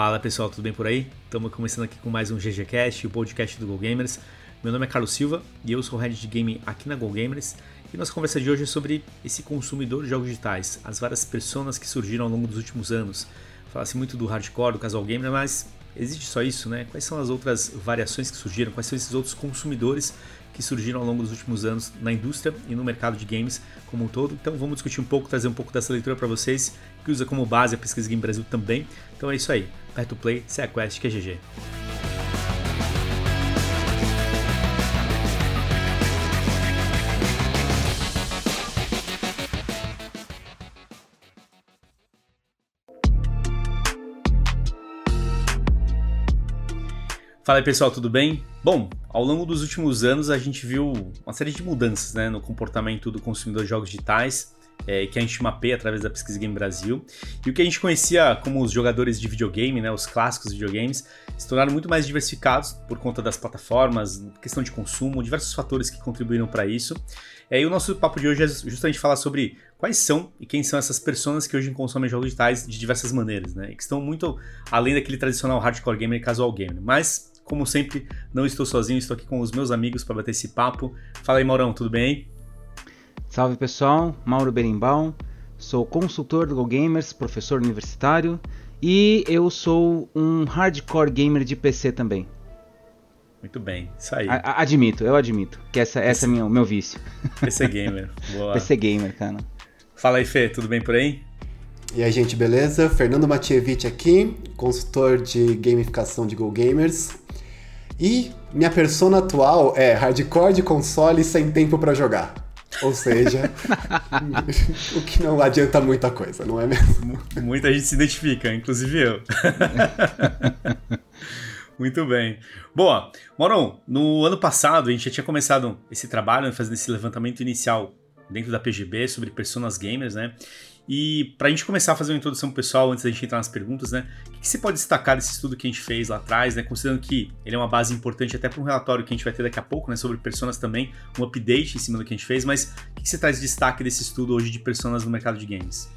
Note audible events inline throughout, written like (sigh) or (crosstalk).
Fala pessoal, tudo bem por aí? Estamos começando aqui com mais um GGCast, o podcast do Go Gamers. Meu nome é Carlos Silva e eu sou o head de game aqui na Go Gamers. E nossa conversa de hoje é sobre esse consumidor de jogos digitais, as várias personas que surgiram ao longo dos últimos anos. Fala-se muito do hardcore, do casual gamer, mas existe só isso, né? Quais são as outras variações que surgiram? Quais são esses outros consumidores que surgiram ao longo dos últimos anos na indústria e no mercado de games como um todo. Então vamos discutir um pouco, trazer um pouco dessa leitura para vocês, que usa como base a pesquisa Game Brasil também. Então é isso aí. Perto Play, Quest, que é GG. Fala aí pessoal, tudo bem? Bom, ao longo dos últimos anos a gente viu uma série de mudanças né, no comportamento do consumidor de jogos digitais, é, que a gente mapeia através da Pesquisa Game Brasil. E o que a gente conhecia como os jogadores de videogame, né, os clássicos videogames, se tornaram muito mais diversificados por conta das plataformas, questão de consumo, diversos fatores que contribuíram para isso. É, e o nosso papo de hoje é justamente falar sobre quais são e quem são essas pessoas que hoje consomem jogos digitais de diversas maneiras, né? Que estão muito além daquele tradicional hardcore gamer e casual gamer. Mas como sempre, não estou sozinho, estou aqui com os meus amigos para bater esse papo. Fala aí, Maurão, tudo bem? Salve pessoal, Mauro Berimbau, sou consultor do GoGamers, professor universitário e eu sou um hardcore gamer de PC também. Muito bem, isso aí. A admito, eu admito que essa, essa é o meu vício. PC Gamer, boa. PC Gamer, cara. Fala aí, Fê, tudo bem por aí? E aí, gente, beleza? Fernando Matievich aqui, consultor de gamificação de Go Gamers. E minha persona atual é hardcore de console sem tempo para jogar. Ou seja, (laughs) o que não adianta muita coisa, não é mesmo? Muita gente se identifica, inclusive eu. (laughs) Muito bem. Boa. Morão, no ano passado a gente já tinha começado esse trabalho, né, fazendo esse levantamento inicial dentro da PGB sobre personas gamers, né? E para a gente começar a fazer uma introdução pessoal, antes da gente entrar nas perguntas, né? O que, você pode destacar desse estudo que a gente fez lá atrás, né? Considerando que ele é uma base importante até para um relatório que a gente vai ter daqui a pouco, né? Sobre personas também, um update em cima do que a gente fez, mas o que, você traz de destaque desse estudo hoje de personas no mercado de games?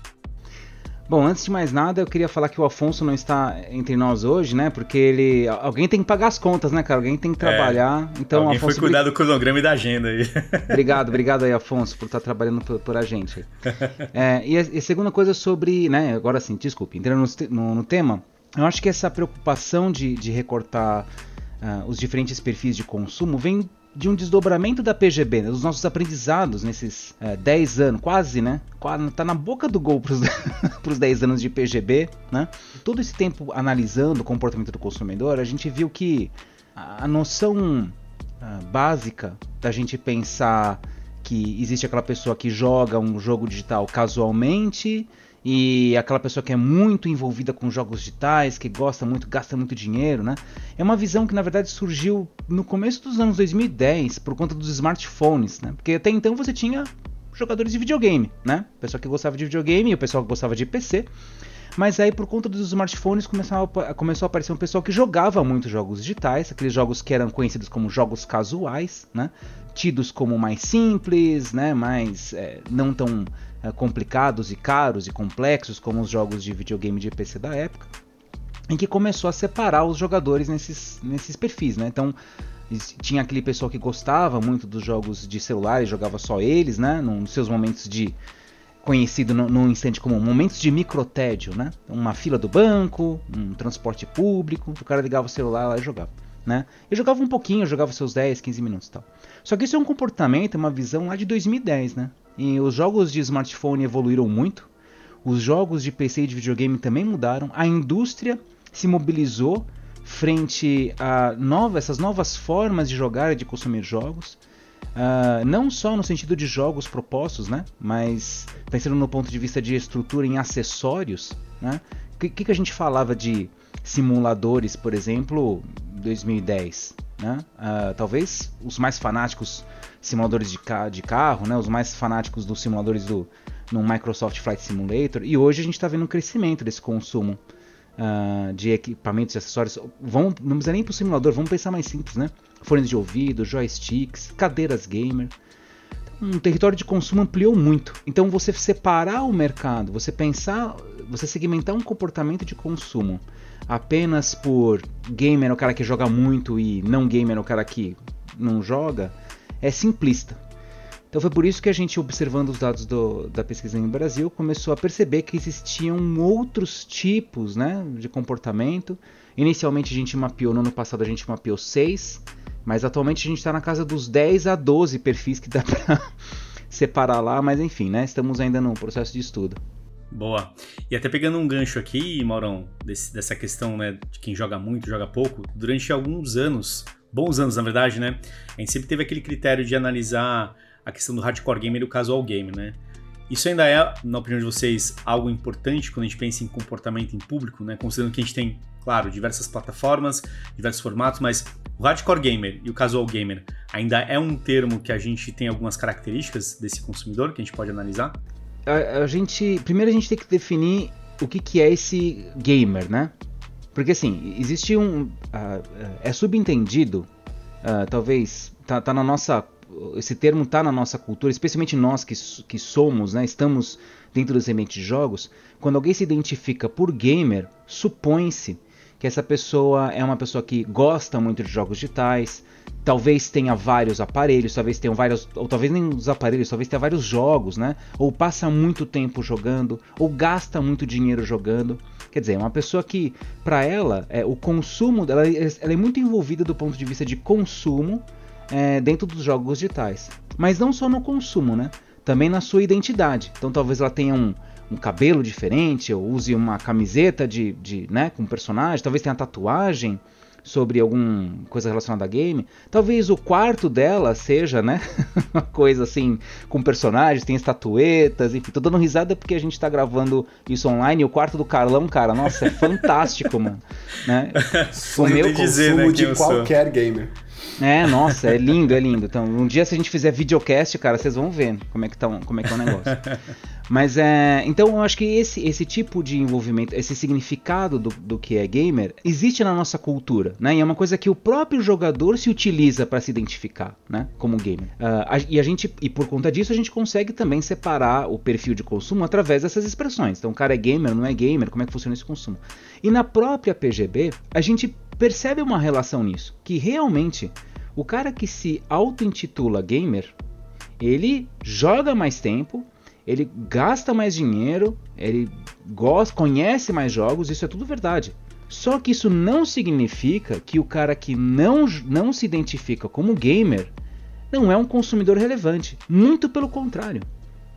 Bom, antes de mais nada, eu queria falar que o Afonso não está entre nós hoje, né? Porque ele. Alguém tem que pagar as contas, né, cara? Alguém tem que é. trabalhar. É, então, alguém Afonso. foi cuidar do cronograma e da agenda aí. Obrigado, (laughs) obrigado aí, Afonso, por estar trabalhando por, por a gente. (laughs) É, e, a, e a segunda coisa sobre. né? Agora sim, desculpe, entrando no, no, no tema, eu acho que essa preocupação de, de recortar uh, os diferentes perfis de consumo vem de um desdobramento da PGB, né, dos nossos aprendizados nesses é, 10 anos, quase, né? Tá na boca do gol para os 10 anos de PGB, né? Todo esse tempo analisando o comportamento do consumidor, a gente viu que a, noção uh, básica da gente pensar que existe aquela pessoa que joga um jogo digital casualmente e aquela pessoa que é muito envolvida com jogos digitais, que gosta muito, gasta muito dinheiro, né? É uma visão que na verdade surgiu no começo dos anos 2010 por conta dos smartphones, né? Porque até então você tinha jogadores de videogame, né? Pessoa que gostava de videogame e o pessoal que gostava de PC. Mas aí, por conta dos smartphones, começou a, começou a aparecer um pessoal que jogava muito jogos digitais, aqueles jogos que eram conhecidos como jogos casuais, né? Tidos como mais simples, né? Mais é, não tão complicados e caros e complexos como os jogos de videogame de PC da época, em que começou a separar os jogadores nesses, nesses perfis, né? Então tinha aquele pessoal que gostava muito dos jogos de celular e jogava só eles, né? Nos seus momentos de conhecido no, num instante como momentos de microtédio, né? Uma fila do banco, um transporte público, o cara ligava o celular lá e jogava, né? Eu jogava um pouquinho, eu jogava seus 10, 15 minutos e tal. Só que isso é um comportamento, é uma visão lá de 2010, né? E os jogos de smartphone evoluíram muito, os jogos de PC e de videogame também mudaram, a indústria se mobilizou frente a nova, essas novas formas de jogar e de consumir jogos. Uh, não só no sentido de jogos propostos, né? mas pensando no ponto de vista de estrutura em acessórios. O né? que, que, a gente falava de simuladores, por exemplo, 2010? Né? Uh, talvez os mais fanáticos simuladores de, ca de carro, né? os mais fanáticos dos simuladores do no Microsoft Flight Simulator. E hoje a gente está vendo um crescimento desse consumo uh, de equipamentos e acessórios. Vamos, não precisa nem para o simulador, vamos pensar mais simples, né? Fones de ouvido, joysticks, cadeiras gamer. um território de consumo ampliou muito. Então você separar o mercado, você pensar, você segmentar um comportamento de consumo apenas por gamer é o cara que joga muito e não gamer é o cara que não joga, é simplista. Então foi por isso que a gente, observando os dados do, da pesquisa no Brasil, começou a perceber que existiam outros tipos né, de comportamento. Inicialmente a gente mapeou, no ano passado a gente mapeou 6, mas atualmente a gente está na casa dos 10 a 12 perfis que dá (laughs) para separar lá, mas enfim, né, estamos ainda no processo de estudo. Boa. E até pegando um gancho aqui, Maurão, desse, dessa questão né, de quem joga muito, joga pouco, durante alguns anos, bons anos na verdade, né, a gente sempre teve aquele critério de analisar a questão do hardcore gamer e o casual game, né? Isso ainda é, na opinião de vocês, algo importante quando a gente pensa em comportamento em público, né? Considerando que a gente tem, claro, diversas plataformas, diversos formatos, mas o hardcore gamer e o casual gamer ainda é um termo que a gente tem algumas características desse consumidor que a gente pode analisar? A, a gente, primeiro a gente tem que definir o que, que é esse gamer, né? Porque assim, existe um. Uh, é subentendido, uh, talvez, tá, tá na nossa esse termo está na nossa cultura, especialmente nós que, que somos, né, estamos dentro dos ambientes de jogos, quando alguém se identifica por gamer, supõe-se que essa pessoa é uma pessoa que gosta muito de jogos digitais, talvez tenha vários aparelhos, talvez tenha vários, ou talvez nem os aparelhos, talvez tenha vários jogos, né? Ou passa muito tempo jogando, ou gasta muito dinheiro jogando. Quer dizer, é uma pessoa que, para ela, é, o consumo dela, ela é muito envolvida do ponto de vista de consumo é, dentro dos jogos digitais. Mas não só no consumo, né? Também na sua identidade. Então talvez ela tenha um, um cabelo diferente, ou use uma camiseta de, de, né, com um personagem, talvez tenha tatuagem sobre alguma coisa relacionada a game. Talvez o quarto dela seja, né, (laughs) uma coisa assim, com personagens, tem estatuetas, enfim. Tô dando risada porque a gente tá gravando isso online e o quarto do Carlão, cara, nossa, é (laughs) fantástico, mano. Né? O meu consumo dizer, né, de qualquer gamer. É, nossa, é lindo, é lindo. Então, um dia se a gente fizer videocast, cara, vocês vão ver como é que, tá, como é, que é o negócio. (laughs) Mas é. Então eu acho que esse, esse tipo de envolvimento, esse significado do, do que é gamer, existe na nossa cultura, né? E é uma coisa que o próprio jogador se utiliza para se identificar, né? Como gamer. Uh, a, e a gente, e por conta disso, a gente consegue também separar o perfil de consumo através dessas expressões. Então, o cara é gamer, não é gamer, como é que funciona esse consumo? E na própria PGB, a gente percebe uma relação nisso, que realmente o cara que se auto-intitula gamer, ele joga mais tempo, ele gasta mais dinheiro, ele gosta, conhece mais jogos, isso é tudo verdade. Só que isso não significa que o cara que não, não se identifica como gamer não é um consumidor relevante. Muito pelo contrário.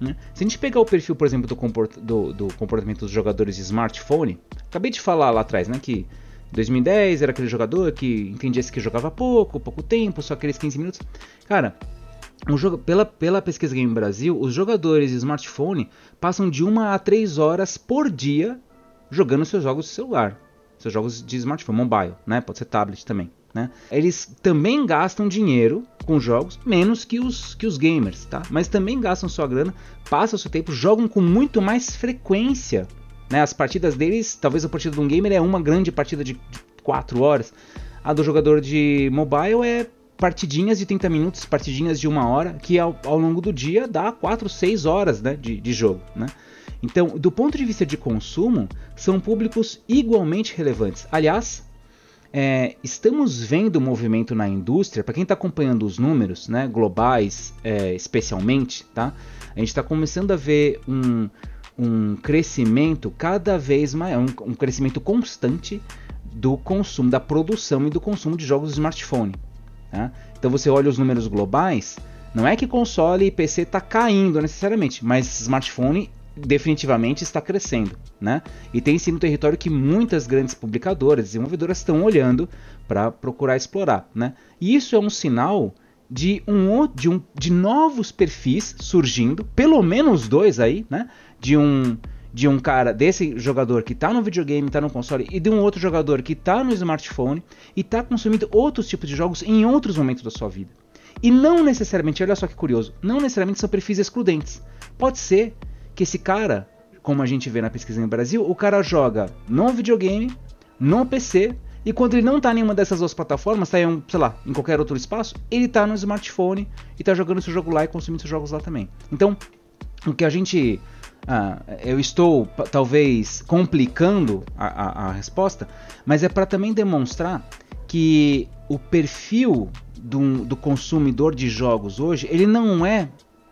Né? Se a gente pegar o perfil, por exemplo, do, comport do, do comportamento dos jogadores de smartphone, acabei de falar lá atrás né, que 2010 era aquele jogador que entendia que jogava pouco, pouco tempo, só aqueles 15 minutos. Cara, jogo, pela, pela pesquisa Game Brasil, os jogadores de smartphone passam de 1 a 3 horas por dia jogando seus jogos de celular, seus jogos de smartphone, mobile, né? Pode ser tablet também. Né? Eles também gastam dinheiro com jogos, menos que os, que os gamers, tá? Mas também gastam sua grana, passam seu tempo, jogam com muito mais frequência né? As partidas deles, talvez a partida de um gamer é uma grande partida de 4 horas. A do jogador de mobile é partidinhas de 30 minutos, partidinhas de uma hora, que ao, ao longo do dia dá 4, 6 horas né, de, de jogo. Né? Então, do ponto de vista de consumo, são públicos igualmente relevantes. Aliás, é, estamos vendo movimento na indústria, para quem está acompanhando os números né, globais, é, especialmente, tá? a gente está começando a ver um, um crescimento cada vez maior, um, um crescimento constante do consumo, da produção e do consumo de jogos de smartphone. Tá? Então você olha os números globais, não é que console e PC está caindo necessariamente, mas smartphone definitivamente está crescendo, né? E tem sido um território que muitas grandes publicadoras, desenvolvedoras estão olhando para procurar explorar, né? E isso é um sinal de um de, um, de novos perfis surgindo, pelo menos dois aí, né? de um de um cara desse jogador que está no videogame, está no console e de um outro jogador que está no smartphone e está consumindo outros tipos de jogos em outros momentos da sua vida. E não necessariamente, olha só que curioso, não necessariamente são perfis excludentes. Pode ser que esse cara, como a gente vê na pesquisa no Brasil, o cara joga no videogame, no PC E quando ele não está em nenhuma dessas duas plataformas, está em, sei lá, em qualquer outro espaço, ele está no smartphone e está jogando seu jogo lá e consumindo seus jogos lá também. Então, o que a gente. Ah, eu estou talvez complicando a, a, a resposta, mas é para também demonstrar que o perfil do, do consumidor de jogos hoje ele não é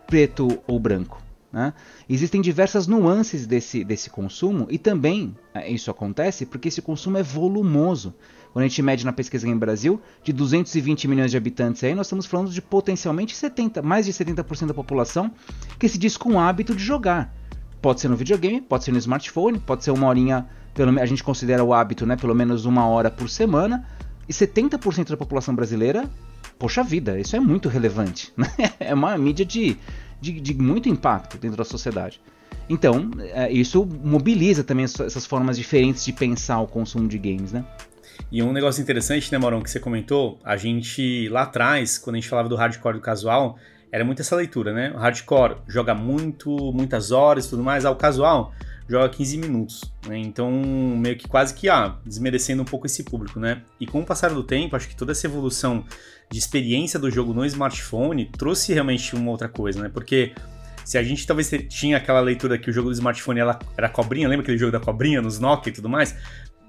preto ou branco. Né? Existem diversas nuances desse, desse consumo e também é, isso acontece porque esse consumo é volumoso. Quando a gente mede na pesquisa em Brasil, de 220 milhões de habitantes aí, nós estamos falando de potencialmente 70, mais de 70% da população que se diz com o hábito de jogar. Pode ser no videogame, pode ser no smartphone, pode ser uma horinha, pelo, a gente considera o hábito, né, pelo menos uma hora por semana, e 70% da população brasileira, poxa vida, isso é muito relevante. (laughs) Né? É uma mídia de de, de muito impacto dentro da sociedade. Então, é, isso mobiliza também essas formas diferentes de pensar o consumo de games, né? E um negócio interessante, né, Maurão, que você comentou, a gente lá atrás, quando a gente falava do hardcore do casual, era muito essa leitura, né? O hardcore joga muito, muitas horas e tudo mais, ah, o casual joga 15 minutos, né? Então, meio que quase que, ah, desmerecendo um pouco esse público, né? E com o passar do tempo, acho que toda essa evolução de experiência do jogo no smartphone trouxe realmente uma outra coisa, né? Porque se a gente talvez tinha aquela leitura que o jogo do smartphone ela, era cobrinha, lembra aquele jogo da cobrinha nos Nokia e tudo mais?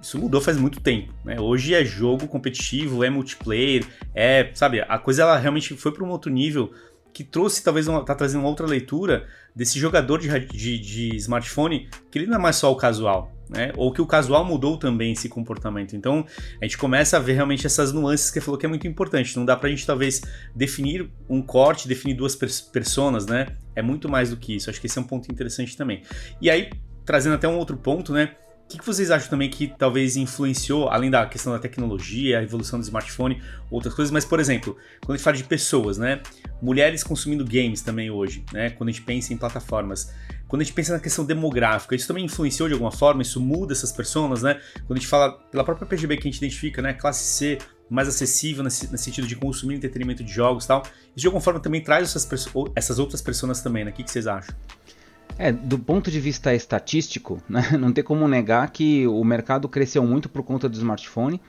Isso mudou faz muito tempo, né? Hoje é jogo competitivo, é multiplayer, é, sabe, a coisa ela realmente foi para um outro nível que trouxe, talvez, uma, tá trazendo uma outra leitura desse jogador de, de, de, smartphone, que ele não é mais só o casual, né? Ou que o casual mudou também esse comportamento. Então, a gente começa a ver realmente essas nuances que falou que é muito importante. Não dá pra gente, talvez, definir um corte, definir duas pers personas, né? É muito mais do que isso. Acho que esse é um ponto interessante também. E aí, trazendo até um outro ponto, né? O que, que, vocês acham também que talvez influenciou, além da questão da tecnologia, a evolução do smartphone, outras coisas, mas, por exemplo, quando a gente fala de pessoas, né? Mulheres consumindo games também hoje, né? Quando a gente pensa em plataformas. Quando a gente pensa na questão demográfica, isso também influenciou de alguma forma? Isso muda essas pessoas, né? Quando a gente fala pela própria PGB que a gente identifica, né? Classe C, mais acessível nesse sentido de consumir entretenimento de jogos e tal. Isso de alguma forma também traz essas, essas outras pessoas também, né? O que, que vocês acham? É, do ponto de vista estatístico, (laughs) né, não tem como negar que o mercado cresceu muito por conta do smartphone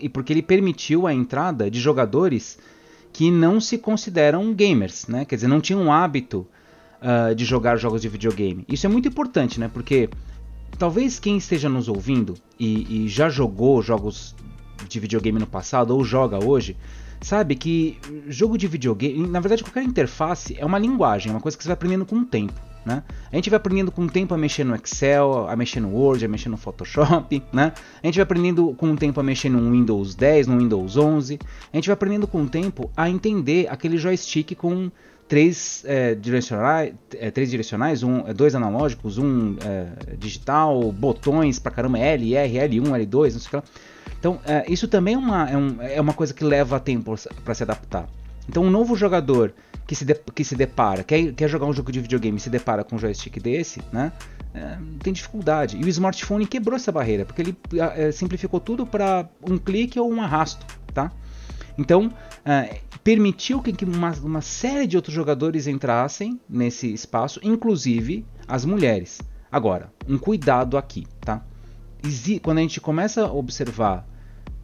e porque ele permitiu a entrada de jogadores que não se consideram gamers, né? quer dizer, não tinham um hábito uh, de jogar jogos de videogame. Isso é muito importante, né? porque talvez quem esteja nos ouvindo e, e já jogou jogos de videogame no passado ou joga hoje, sabe que jogo de videogame, na verdade qualquer interface é uma linguagem, é uma coisa que você vai aprendendo com o tempo. Né? A gente vai aprendendo com o tempo a mexer no Excel, a mexer no Word, a mexer no Photoshop, (laughs) né? A gente vai aprendendo com o tempo a mexer no Windows 10, no Windows 11. A gente vai aprendendo com o tempo a entender aquele joystick com três, é, direcionais, é, três direcionais, um, é, dois analógicos, um é, digital, botões pra caramba, L, R, L1, L2, não sei o que lá. Então, isso também é uma, é, um, é uma coisa que leva tempo para se adaptar. Então, um novo jogador que se, de, que se depara, quer, quer jogar um jogo de videogame e se depara com um joystick desse, né? É, tem dificuldade. E o smartphone quebrou essa barreira, porque ele é, simplificou tudo para um clique ou um arrasto, tá? Então, é, permitiu que, que uma, uma, série de outros jogadores entrassem nesse espaço, inclusive as mulheres. Agora, um cuidado aqui, tá? Quando a gente começa a observar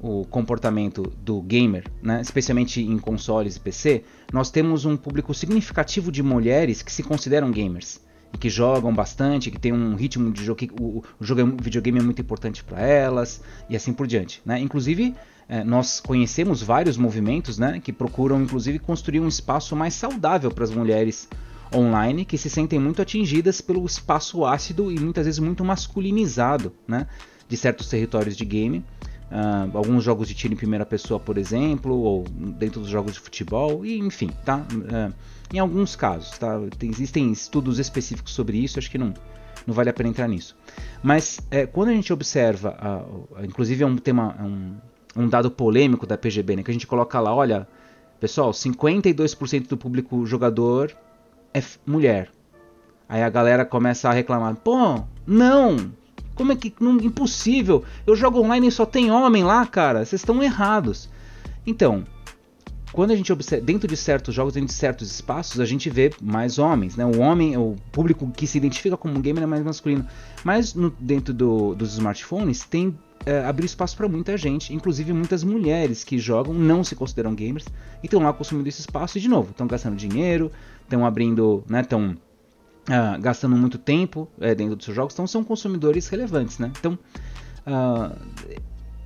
o comportamento do gamer, né, especialmente em consoles e PC, nós temos um público significativo de mulheres que se consideram gamers e que jogam bastante, que tem um ritmo de jogo, que o, o jogo é, videogame é muito importante para elas e assim por diante. Né? Inclusive, é, nós conhecemos vários movimentos né, que procuram, inclusive, construir um espaço mais saudável para as mulheres online que se sentem muito atingidas pelo espaço ácido e muitas vezes muito masculinizado né, de certos territórios de game Uh, alguns jogos de tiro em primeira pessoa, por exemplo, ou dentro dos jogos de futebol, e enfim, tá? Uh, em alguns casos, tá? Tem, existem estudos específicos sobre isso, acho que não, não vale a pena entrar nisso. Mas é, quando a gente observa, uh, inclusive é um tema, é um, um, dado polêmico da PGB, né, que a gente coloca lá, olha, pessoal, 52% do público jogador é mulher. Aí a galera começa a reclamar, pô, não, como é que. Não, impossível. Eu jogo online e só tem homem lá, cara. Vocês estão errados. Então, quando a gente observa, dentro de certos jogos, dentro de certos espaços, a gente vê mais homens, né? O homem, o público que se identifica como gamer é mais masculino. Mas no, dentro do, dos smartphones tem é, abriu espaço para muita gente, inclusive muitas mulheres que jogam, não se consideram gamers, e estão lá consumindo esse espaço e, de novo, estão gastando dinheiro, estão abrindo, né, estão uh, gastando muito tempo é, dentro dos seus jogos, então são consumidores relevantes, né? Então, uh,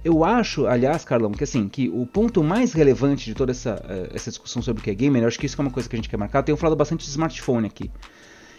eu acho, aliás, Carlão, que assim, que o ponto mais relevante de toda essa, uh, essa discussão sobre o que é gamer, eu acho que isso é uma coisa que a gente quer marcar, eu tenho falado bastante de smartphone aqui.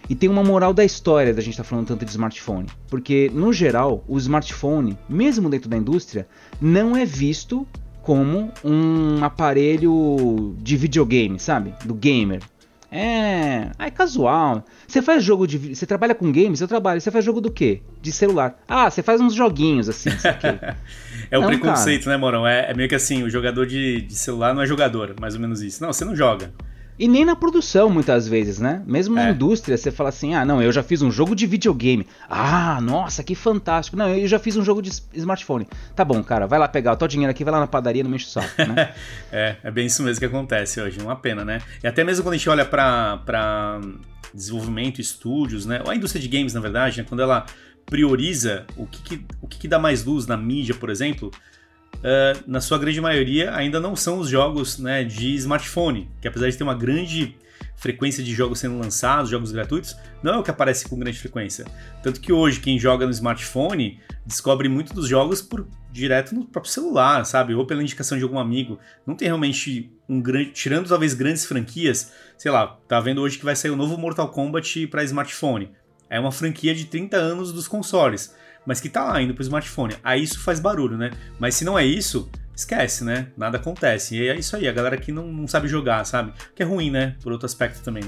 E tem uma moral da história da gente estar tá falando tanto de smartphone. Porque, no geral, o smartphone, mesmo dentro da indústria, não é visto como um aparelho de videogame, sabe? Do gamer. É, é casual. Você faz jogo de. Você trabalha com games? Eu trabalho. Você faz jogo do quê? De celular. Ah, você faz uns joguinhos assim, (laughs) É o não, preconceito, cara. né, Morão? É, é, meio que assim: o jogador de, de celular não é jogador, mais ou menos isso. Não, você não joga. E nem na produção, muitas vezes, né? Mesmo na é. indústria, você fala assim: ah, não, eu já fiz um jogo de videogame. Ah, nossa, que fantástico. Não, eu já fiz um jogo de smartphone. Tá bom, cara, vai lá pegar o teu dinheiro aqui, vai lá na padaria, não mexe o saco, né? (laughs) é, é bem isso mesmo que acontece hoje. Uma pena, né? E até mesmo quando a gente olha pra, pra desenvolvimento, estúdios, né? Ou a indústria de games, na verdade, né? Quando ela prioriza o que, que o que, que dá mais luz na mídia, por exemplo uh, na sua grande maioria, ainda não são os jogos né, de smartphone, que apesar de ter uma grande frequência de jogos sendo lançados, jogos gratuitos, não é o que aparece com grande frequência. Tanto que hoje, quem joga no smartphone descobre muito dos jogos por direto no próprio celular, sabe? Ou pela indicação de algum amigo. Não tem realmente um grande. Tirando talvez grandes franquias, sei lá, tá vendo hoje que vai sair o novo Mortal Kombat para smartphone. É uma franquia de 30 anos dos consoles mas que tá lá indo pro smartphone. Aí isso faz barulho, né? Mas se não é isso, esquece, né? Nada acontece. E é isso aí, a galera que não, não sabe jogar, sabe? Que é ruim, né? Por outro aspecto também.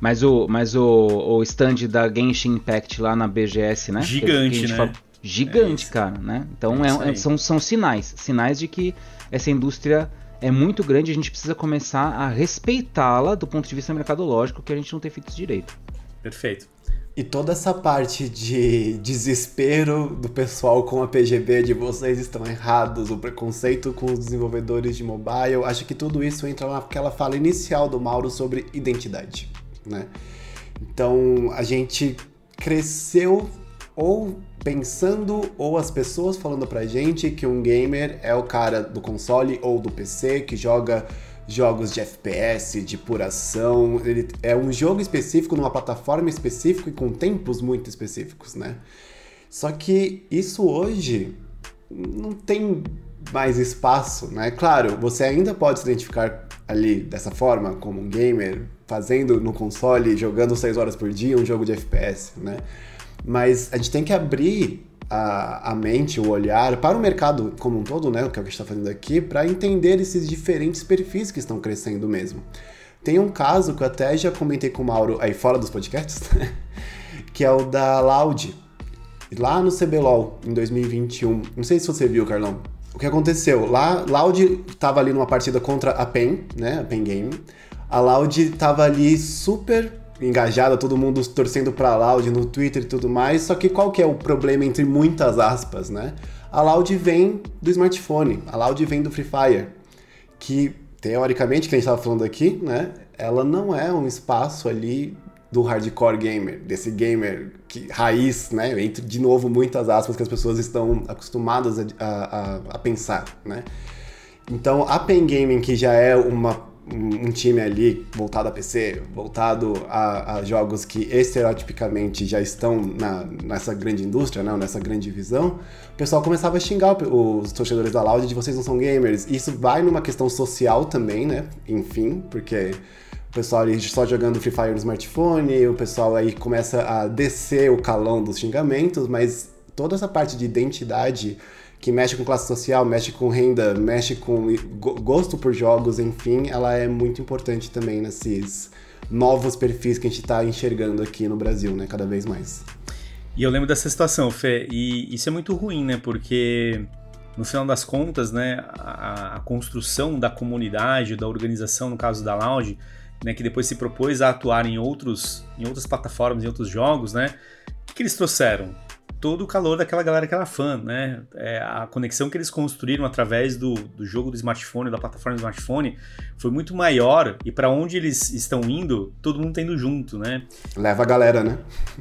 Mas o, mas o, o stand da Genshin Impact lá na BGS, né? Gigante, né? Fala... Gigante, é cara, né? Então é, é são, são sinais. Sinais de que essa indústria é muito grande e a gente precisa começar a respeitá-la do ponto de vista mercadológico, que a gente não tem feito direito. Perfeito. E toda essa parte de desespero do pessoal com a PGB de vocês estão errados, o preconceito com os desenvolvedores de mobile, acho que tudo isso entra naquela fala inicial do Mauro sobre identidade, né? Então, a gente cresceu ou pensando ou as pessoas falando pra gente que um gamer é o cara do console ou do PC que joga jogos de FPS, de puração. Ele é um jogo específico numa plataforma específica e com tempos muito específicos, né? Só que isso hoje não tem mais espaço, né? Claro, você ainda pode se identificar ali dessa forma como um gamer, fazendo no console, jogando 6 horas por dia um jogo de FPS, né? Mas a gente tem que abrir a, a mente, o olhar para o mercado como um todo, né, o que a gente está fazendo aqui, para entender esses diferentes perfis que estão crescendo mesmo. Tem um caso que eu até já comentei com o Mauro aí fora dos podcasts, (laughs) que é o da Loud, lá no CBLOL, em 2021. Não sei se você viu, Carlão. O que aconteceu? Lá, Loud estava ali numa partida contra a PEN, né, a PEN Game. A Loud estava ali super engajada, todo mundo torcendo pra Loud no Twitter e tudo mais. Só que qual que é o problema entre muitas aspas, né? A Loud vem do smartphone, a Loud vem do Free Fire, que teoricamente, que a gente estava falando aqui, né? Ela não é um espaço ali do hardcore gamer, desse gamer que, raiz, né? Entre de novo muitas aspas que as pessoas estão acostumadas a, a, a pensar, né? Então a Pen Gaming, que já é uma um time ali voltado a PC, voltado a, a, jogos que estereotipicamente já estão na, nessa grande indústria, né, nessa grande visão, o pessoal começava a xingar os torcedores da Loud de vocês não são gamers. Isso vai numa questão social também, né? Enfim, porque o pessoal ali só jogando Free Fire no smartphone, o pessoal aí começa a descer o calão dos xingamentos, mas toda essa parte de identidade que mexe com classe social, mexe com renda, mexe com gosto por jogos, enfim, ela é muito importante também nesses novos perfis que a gente está enxergando aqui no Brasil, né, cada vez mais. E eu lembro dessa situação, Fê, e isso é muito ruim, né, porque no final das contas, né, a, a construção da comunidade, da organização, no caso da Lounge, né, que depois se propôs a atuar em, outros, em outras plataformas, em outros jogos, né, o que, que eles trouxeram? Todo o calor daquela galera que era fã, né? É, a conexão que eles construíram através do, do jogo do smartphone, da plataforma do smartphone, foi muito maior e para onde eles estão indo, todo mundo tá indo junto, né? Leva a galera, né?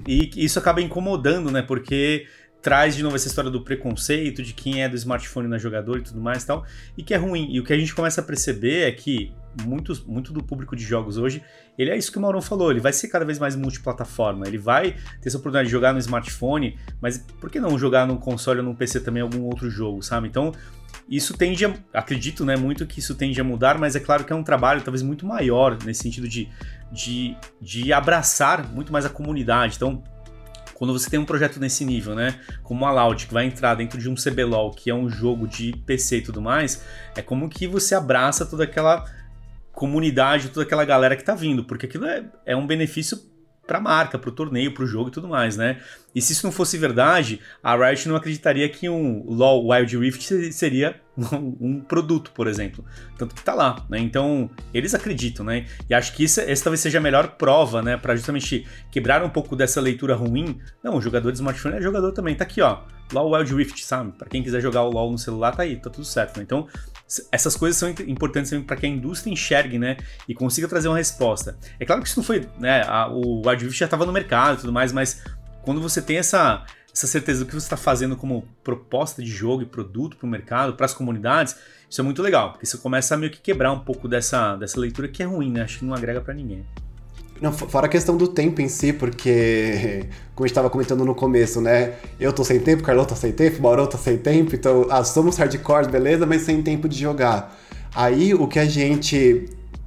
E isso acaba incomodando, né? Porque traz de novo essa história do preconceito, de quem é do smartphone na jogador e tudo mais e tal, e que é ruim. E o que a gente começa a perceber é que muito, muito do público de jogos hoje, ele é isso que o Maurão falou, ele vai ser cada vez mais multiplataforma, ele vai ter essa oportunidade de jogar no smartphone, mas por que não jogar num console ou num PC também algum outro jogo, sabe? Então, isso tende a, acredito, né, muito que isso tende a mudar, mas é claro que é um trabalho talvez muito maior nesse sentido de, de, de abraçar muito mais a comunidade. Então, quando você tem um projeto nesse nível, né, como a Loud, que vai entrar dentro de um CBLOL, que é um jogo de PC e tudo mais, é como que você abraça toda aquela comunidade, toda aquela galera que tá vindo, porque aquilo é, é um benefício para a marca, para o torneio, para o jogo e tudo mais, né? E se isso não fosse verdade, a Riot não acreditaria que um LoL Wild Rift seria (laughs) um, produto, por exemplo. Tanto que tá lá, né? Então, eles acreditam, né? E acho que isso, essa talvez seja a melhor prova, né? Para justamente quebrar um pouco dessa leitura ruim. Não, o jogador de smartphone é jogador também. Tá aqui, ó. LoL Wild Rift, sabe? Para quem quiser jogar o LoL no celular, tá aí, tá tudo certo, né? Então, essas coisas são importantes para que a indústria enxergue, né, e consiga trazer uma resposta. É claro que isso não foi, né, a, o Wild Rift já estava no mercado e tudo mais, mas quando você tem essa, essa certeza do que você está fazendo como proposta de jogo e produto para o mercado, para as comunidades, isso é muito legal, porque você começa a meio que quebrar um pouco dessa, dessa leitura que é ruim, né? Acho que não agrega para ninguém. Não, fora a questão do tempo em si, porque, (laughs) como a gente estava comentando no começo, né? Eu tô sem tempo, Carlão tá sem tempo, Mauro tá sem tempo, então, ah, somos hardcore, beleza, mas sem tempo de jogar. Aí, o que a gente,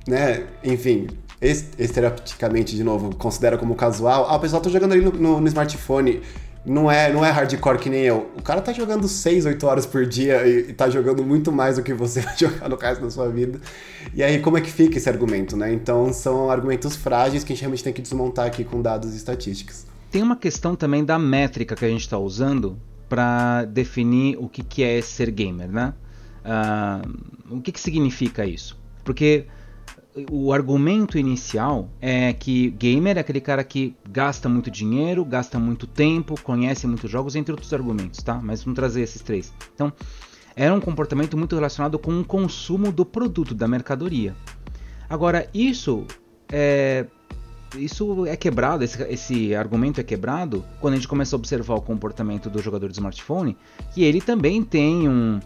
né, enfim, estereotipicamente, de novo, considera como casual, ah, o pessoal tá jogando ali no, no, no smartphone, não é, não é hardcore que nem eu. O cara tá jogando 6, 8 horas por dia e, e tá jogando muito mais do que você (laughs) vai jogar no resto da sua vida. E aí, como é que fica esse argumento, né? Então, são argumentos frágeis que a gente realmente tem que desmontar aqui com dados e estatísticas. Tem uma questão também da métrica que a gente está usando para definir o que, que é ser gamer, né? Uh, o que, que significa isso? Porque o argumento inicial é que gamer é aquele cara que gasta muito dinheiro, gasta muito tempo, conhece muitos jogos, entre outros argumentos, tá? Mas vamos trazer esses três. Então, era um comportamento muito relacionado com o consumo do produto, da mercadoria. Agora, isso é, isso é quebrado, esse, esse, argumento é quebrado quando a gente começa a observar o comportamento do jogador de smartphone, que ele também tem um,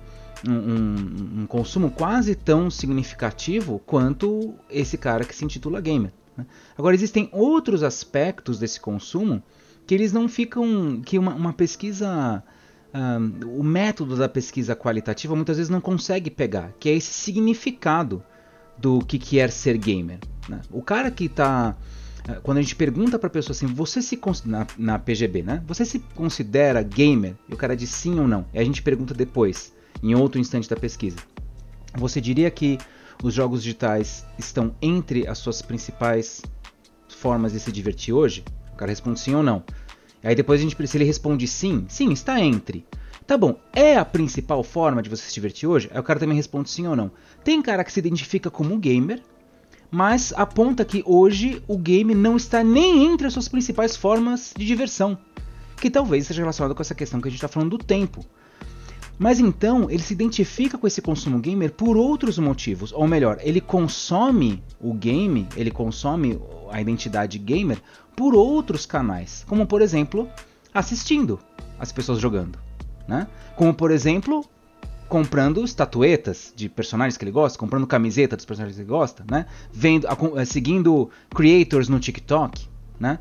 um, um, consumo quase tão significativo quanto esse cara que se intitula gamer. Né? Agora existem outros aspectos desse consumo que eles não ficam, que uma, uma pesquisa um, o método da pesquisa qualitativa muitas vezes não consegue pegar, que é esse significado do que quer ser gamer. Né? O cara que está eh, quando a gente pergunta para a pessoa assim, você se na, na PGB, né? Você se considera gamer? E o cara diz sim ou não. E a gente pergunta depois, em outro instante da pesquisa. Você diria que os jogos digitais estão entre as suas principais formas de se divertir hoje? O cara responde sim ou não. Aí depois a gente, se ele responde sim, sim, está entre. Tá bom, é a principal forma de você se divertir hoje? Aí o cara também responde sim ou não. Tem cara que se identifica como gamer, mas aponta que hoje o game não está nem entre as suas principais formas de diversão. Que talvez seja relacionado com essa questão que a gente está falando do tempo. Mas então ele se identifica com esse consumo gamer por outros motivos, ou melhor, ele consome o game, ele consome a identidade gamer por outros canais, como por exemplo assistindo as pessoas jogando, né? Como por exemplo comprando estatuetas de personagens que ele gosta, comprando camiseta dos personagens que ele gosta, né? Vendo, seguindo creators no TikTok, né?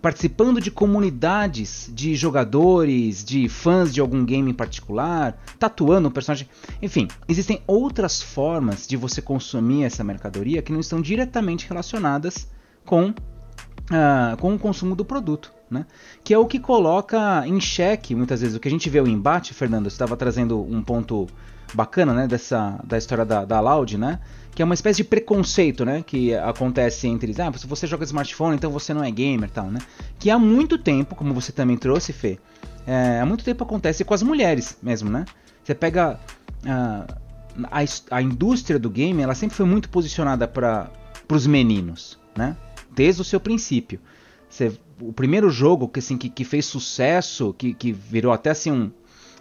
Participando de comunidades de jogadores, de fãs de algum game em particular, tatuando um personagem. Enfim, existem outras formas de você consumir essa mercadoria que não estão diretamente relacionadas com, uh, com o consumo do produto. Né? Que é o que coloca em xeque, muitas vezes, o que a gente vê o embate, Fernando, você estava trazendo um ponto bacana né, dessa, da história da, da Loud, né? Que é uma espécie de preconceito, né, que acontece entre, ah, se você joga smartphone, então você não é gamer, tal, né? Que há muito tempo, como você também trouxe, Fê, é, há muito tempo acontece com as mulheres mesmo, né? Você pega uh, a, a indústria do game, ela sempre foi muito posicionada para os meninos, né? Desde o seu princípio. Você, o primeiro jogo que, assim, que, que fez sucesso, que, que virou até assim um,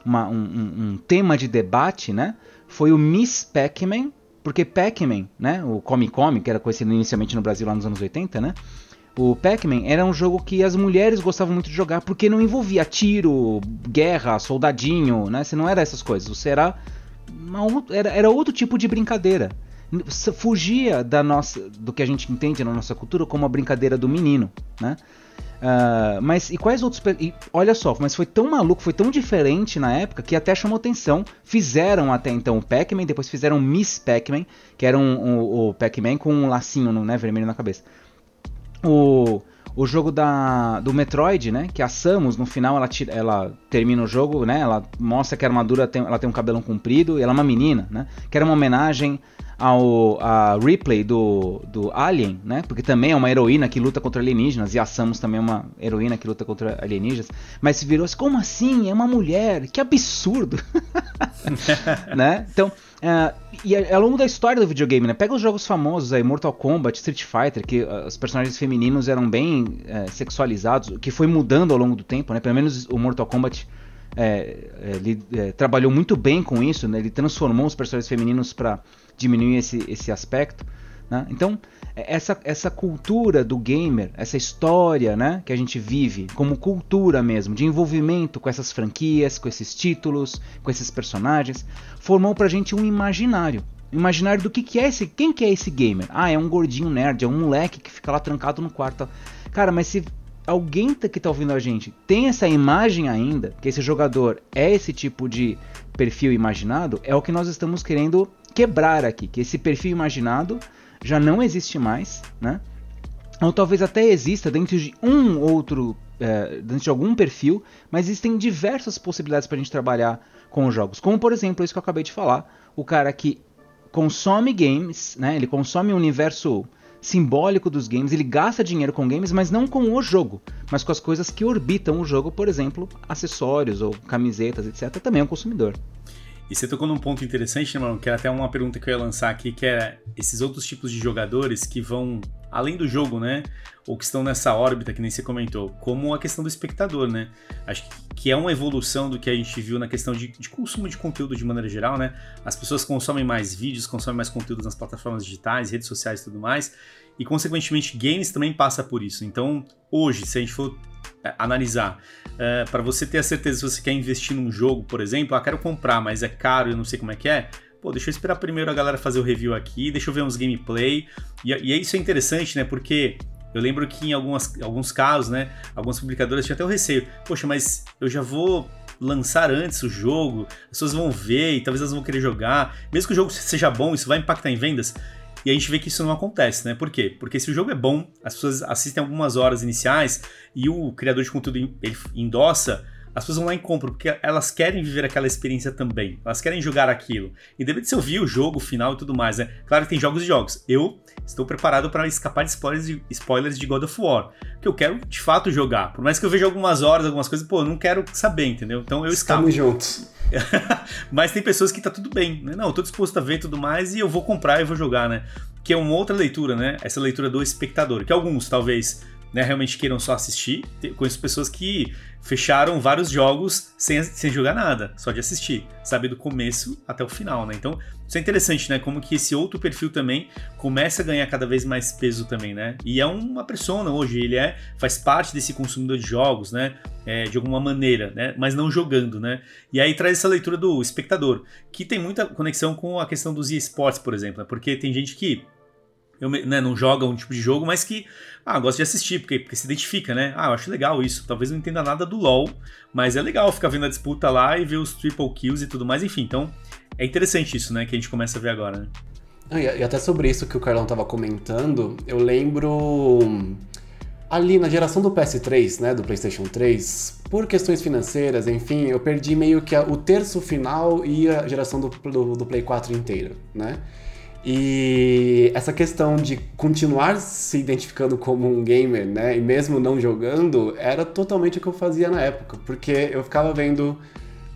uma, um, um, um tema de debate, né? Foi o Miss Pac-Man porque Pac-Man, né, o Come Come, que era conhecido inicialmente no Brasil lá nos anos 80, né, O Pac-Man era um jogo que as mulheres gostavam muito de jogar porque não envolvia tiro, guerra, soldadinho, né? Você não era essas coisas. Você era, uma, era, era outro tipo de brincadeira. Fugia da nossa, do que a gente entende na nossa cultura como a brincadeira do menino, né? Uh, mas e quais outros. E, olha só, mas foi tão maluco, foi tão diferente na época que até chamou atenção. Fizeram até então o Pac-Man, depois fizeram Miss Pac-Man, que era um, um, o Pac-Man com um lacinho né, vermelho na cabeça. O, o jogo da, do Metroid, né? Que a Samus, no final, ela, tira, ela termina o jogo, né? Ela mostra que a armadura tem, ela tem um cabelão comprido e ela é uma menina, né? Que era uma homenagem ao a Ripley do, do Alien, né? Porque também é uma heroína que luta contra alienígenas e a Samus também é uma heroína que luta contra alienígenas. Mas se virou assim, como assim? É uma mulher? Que absurdo! (laughs) né? Então, uh, e ao longo da história do videogame, né? Pega os jogos famosos aí, Mortal Kombat, Street Fighter, que uh, os personagens femininos eram bem uh, sexualizados, que foi mudando ao longo do tempo, né? Pelo menos o Mortal Kombat é, ele é, trabalhou muito bem com isso, né? Ele transformou os personagens femininos para diminuir esse, esse aspecto. Né? Então, é, essa, essa cultura do gamer, essa história né, que a gente vive como cultura mesmo, de envolvimento com essas franquias, com esses títulos, com esses personagens, formou pra gente um imaginário. Imaginário do que, que é esse. Quem que é esse gamer? Ah, é um gordinho nerd, é um moleque que fica lá trancado no quarto. Cara, mas se alguém tá, que tá ouvindo a gente tem essa imagem ainda, que esse jogador é esse tipo de perfil imaginado, é o que nós estamos querendo quebrar aqui, que esse perfil imaginado já não existe mais, né? Ou talvez até exista dentro de um outro, é, dentro de algum perfil, mas existem diversas possibilidades para a gente trabalhar com os jogos. Como por exemplo isso que eu acabei de falar, o cara que consome games, né? Ele consome o universo simbólico dos games, ele gasta dinheiro com games, mas não com o jogo, mas com as coisas que orbitam o jogo, por exemplo, acessórios ou camisetas, etc. Também é um consumidor. E você tocou num ponto interessante, né, mano? Que era até uma pergunta que eu ia lançar aqui, que é esses outros tipos de jogadores que vão além do jogo, né? Ou que estão nessa órbita, que nem você comentou, como a questão do espectador, né? Acho que é uma evolução do que a gente viu na questão de, de consumo de conteúdo de maneira geral, né? As pessoas consomem mais vídeos, consomem mais conteúdo nas plataformas digitais, redes sociais e tudo mais, e consequentemente games também passa por isso. Então, hoje, se a gente for analisar. É, para você ter a certeza se você quer investir num jogo, por exemplo, ah, quero comprar, mas é caro e eu não sei como é que é. Pô, deixa eu esperar primeiro a galera fazer o review aqui, deixa eu ver uns gameplay. E, e isso é interessante, né? Porque eu lembro que em algumas, alguns casos, né? Algumas publicadoras tinham até o receio. Poxa, mas eu já vou lançar antes o jogo, as pessoas vão ver e talvez elas vão querer jogar. Mesmo que o jogo seja bom, isso vai impactar em vendas. E a gente vê que isso não acontece, né? Por quê? Porque se o jogo é bom, as pessoas assistem algumas horas iniciais e o criador de conteúdo ele endossa, as pessoas vão lá e compram, porque elas querem viver aquela experiência também. Elas querem jogar aquilo. Independente se eu vi o jogo, o final e tudo mais, né? Claro que tem jogos e jogos. Eu estou preparado para escapar de spoilers, de spoilers de God of War. Que eu quero de fato jogar. Por mais que eu veja algumas horas, algumas coisas, pô, eu não quero saber, entendeu? Então eu escapo. Estamos juntos. (laughs) Mas tem pessoas que tá tudo bem, né? Não, eu tô disposto a ver tudo mais e eu vou comprar e vou jogar, né? Que é uma outra leitura, né? Essa leitura do espectador, que alguns talvez né, realmente queiram só assistir. Conheço pessoas que fecharam vários jogos sem, sem jogar nada, só de assistir, sabe, do começo até o final, né? Então, isso é interessante, né? Como que esse outro perfil também começa a ganhar cada vez mais peso também, né? E é uma persona hoje, ele é faz parte desse consumidor de jogos, né? É, de alguma maneira, né? Mas não jogando, né? E aí traz essa leitura do espectador, que tem muita conexão com a questão dos esportes, por exemplo, né? porque tem gente que eu, né, não joga um tipo de jogo, mas que ah, gosta de assistir, porque, porque se identifica, né? Ah, eu acho legal isso. Talvez não entenda nada do LoL, mas é legal ficar vendo a disputa lá e ver os triple kills e tudo mais. Enfim, então é interessante isso, né? Que a gente começa a ver agora, né? E até sobre isso que o Carlão tava comentando, eu lembro ali na geração do PS3, né, do PlayStation 3, por questões financeiras, enfim, eu perdi meio que o terço final e a geração do, do, do Play 4 inteira, né? E essa questão de continuar se identificando como um gamer, né, e mesmo não jogando, era totalmente o que eu fazia na época, porque eu ficava vendo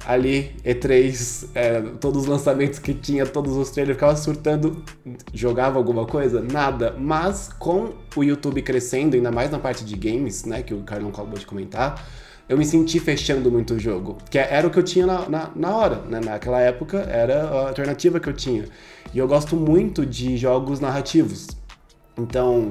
ali E3, é, todos os lançamentos que tinha, todos os trailers, ficava surtando, jogava alguma coisa? Nada. Mas com o YouTube crescendo, ainda mais na parte de games, né, que o Carlão acabou de comentar, eu me senti fechando muito o jogo, que era o que eu tinha na, na, na hora, né? naquela época era a alternativa que eu tinha. E eu gosto muito de jogos narrativos. Então,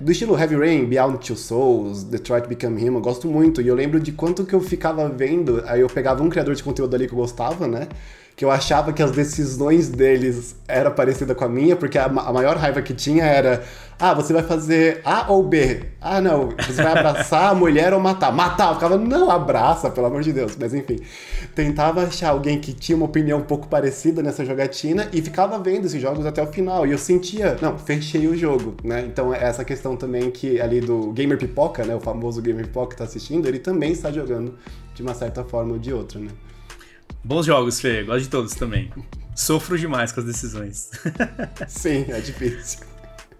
do estilo Heavy Rain, Beyond Two Souls, Detroit Become Human, eu gosto muito. E eu lembro de quanto que eu ficava vendo, aí eu pegava um criador de conteúdo ali que eu gostava, né? Que eu achava que as decisões deles era parecida com a minha, porque a, a, maior raiva que tinha era: ah, você vai fazer A ou B? Ah, não, você vai abraçar a mulher ou matar? Matar! Eu ficava, não, abraça, pelo amor de Deus. Mas enfim, tentava achar alguém que tinha uma opinião um pouco parecida nessa jogatina e ficava vendo esses jogos até o final. E eu sentia, não, fechei o jogo, né? Então é essa questão também que ali do Gamer Pipoca, né? O famoso Gamer Pipoca que tá assistindo, ele também está jogando de uma certa forma ou de outra, né? Bons jogos, Fê. Gosto de todos também. Sofro demais com as decisões. (laughs) Sim, é difícil.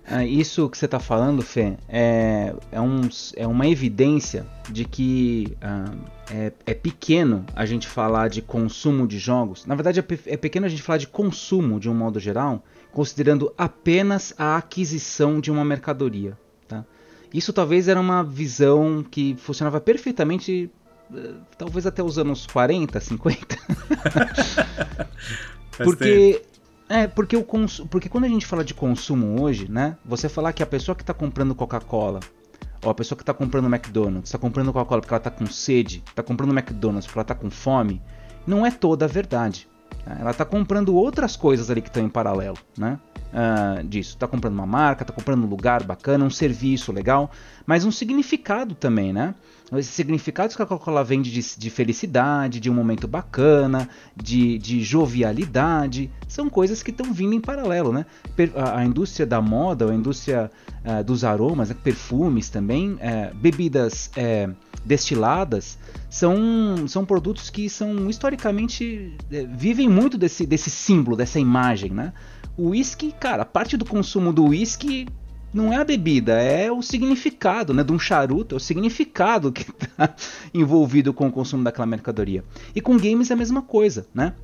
Ah, isso que você está falando, Fê, é, é, um, é uma evidência de que ah, é, é, pequeno a gente falar de consumo de jogos. Na verdade, é, é pequeno a gente falar de consumo de um modo geral, considerando apenas a aquisição de uma mercadoria. Tá? Isso talvez era uma visão que funcionava perfeitamente talvez até os anos 40, 50. (laughs) porque é, porque, o cons... porque quando a gente fala de consumo hoje, né? Você falar que a pessoa que está comprando Coca-Cola, ou a pessoa que está comprando McDonald's, está comprando Coca-Cola porque ela está com sede, está comprando McDonald's porque ela está com fome, não é toda a verdade. Né? Ela está comprando outras coisas ali que estão em paralelo, né? Uh, disso. Está comprando uma marca, está comprando um lugar bacana, um serviço legal, mas um significado também, né? Esses significados que a Coca-Cola vende de, de, felicidade, de um momento bacana, de, de jovialidade, são coisas que estão vindo em paralelo, né? A, a indústria da moda, a indústria uh, dos aromas, né? perfumes também, uh, bebidas uh, destiladas, são, são produtos que são historicamente vivem muito desse, desse símbolo, dessa imagem, né? O whisky, cara, parte do consumo do whisky não é a bebida, é o significado, né, de um charuto, é o significado que está (laughs) envolvido com o consumo daquela mercadoria. E com games é a mesma coisa, né?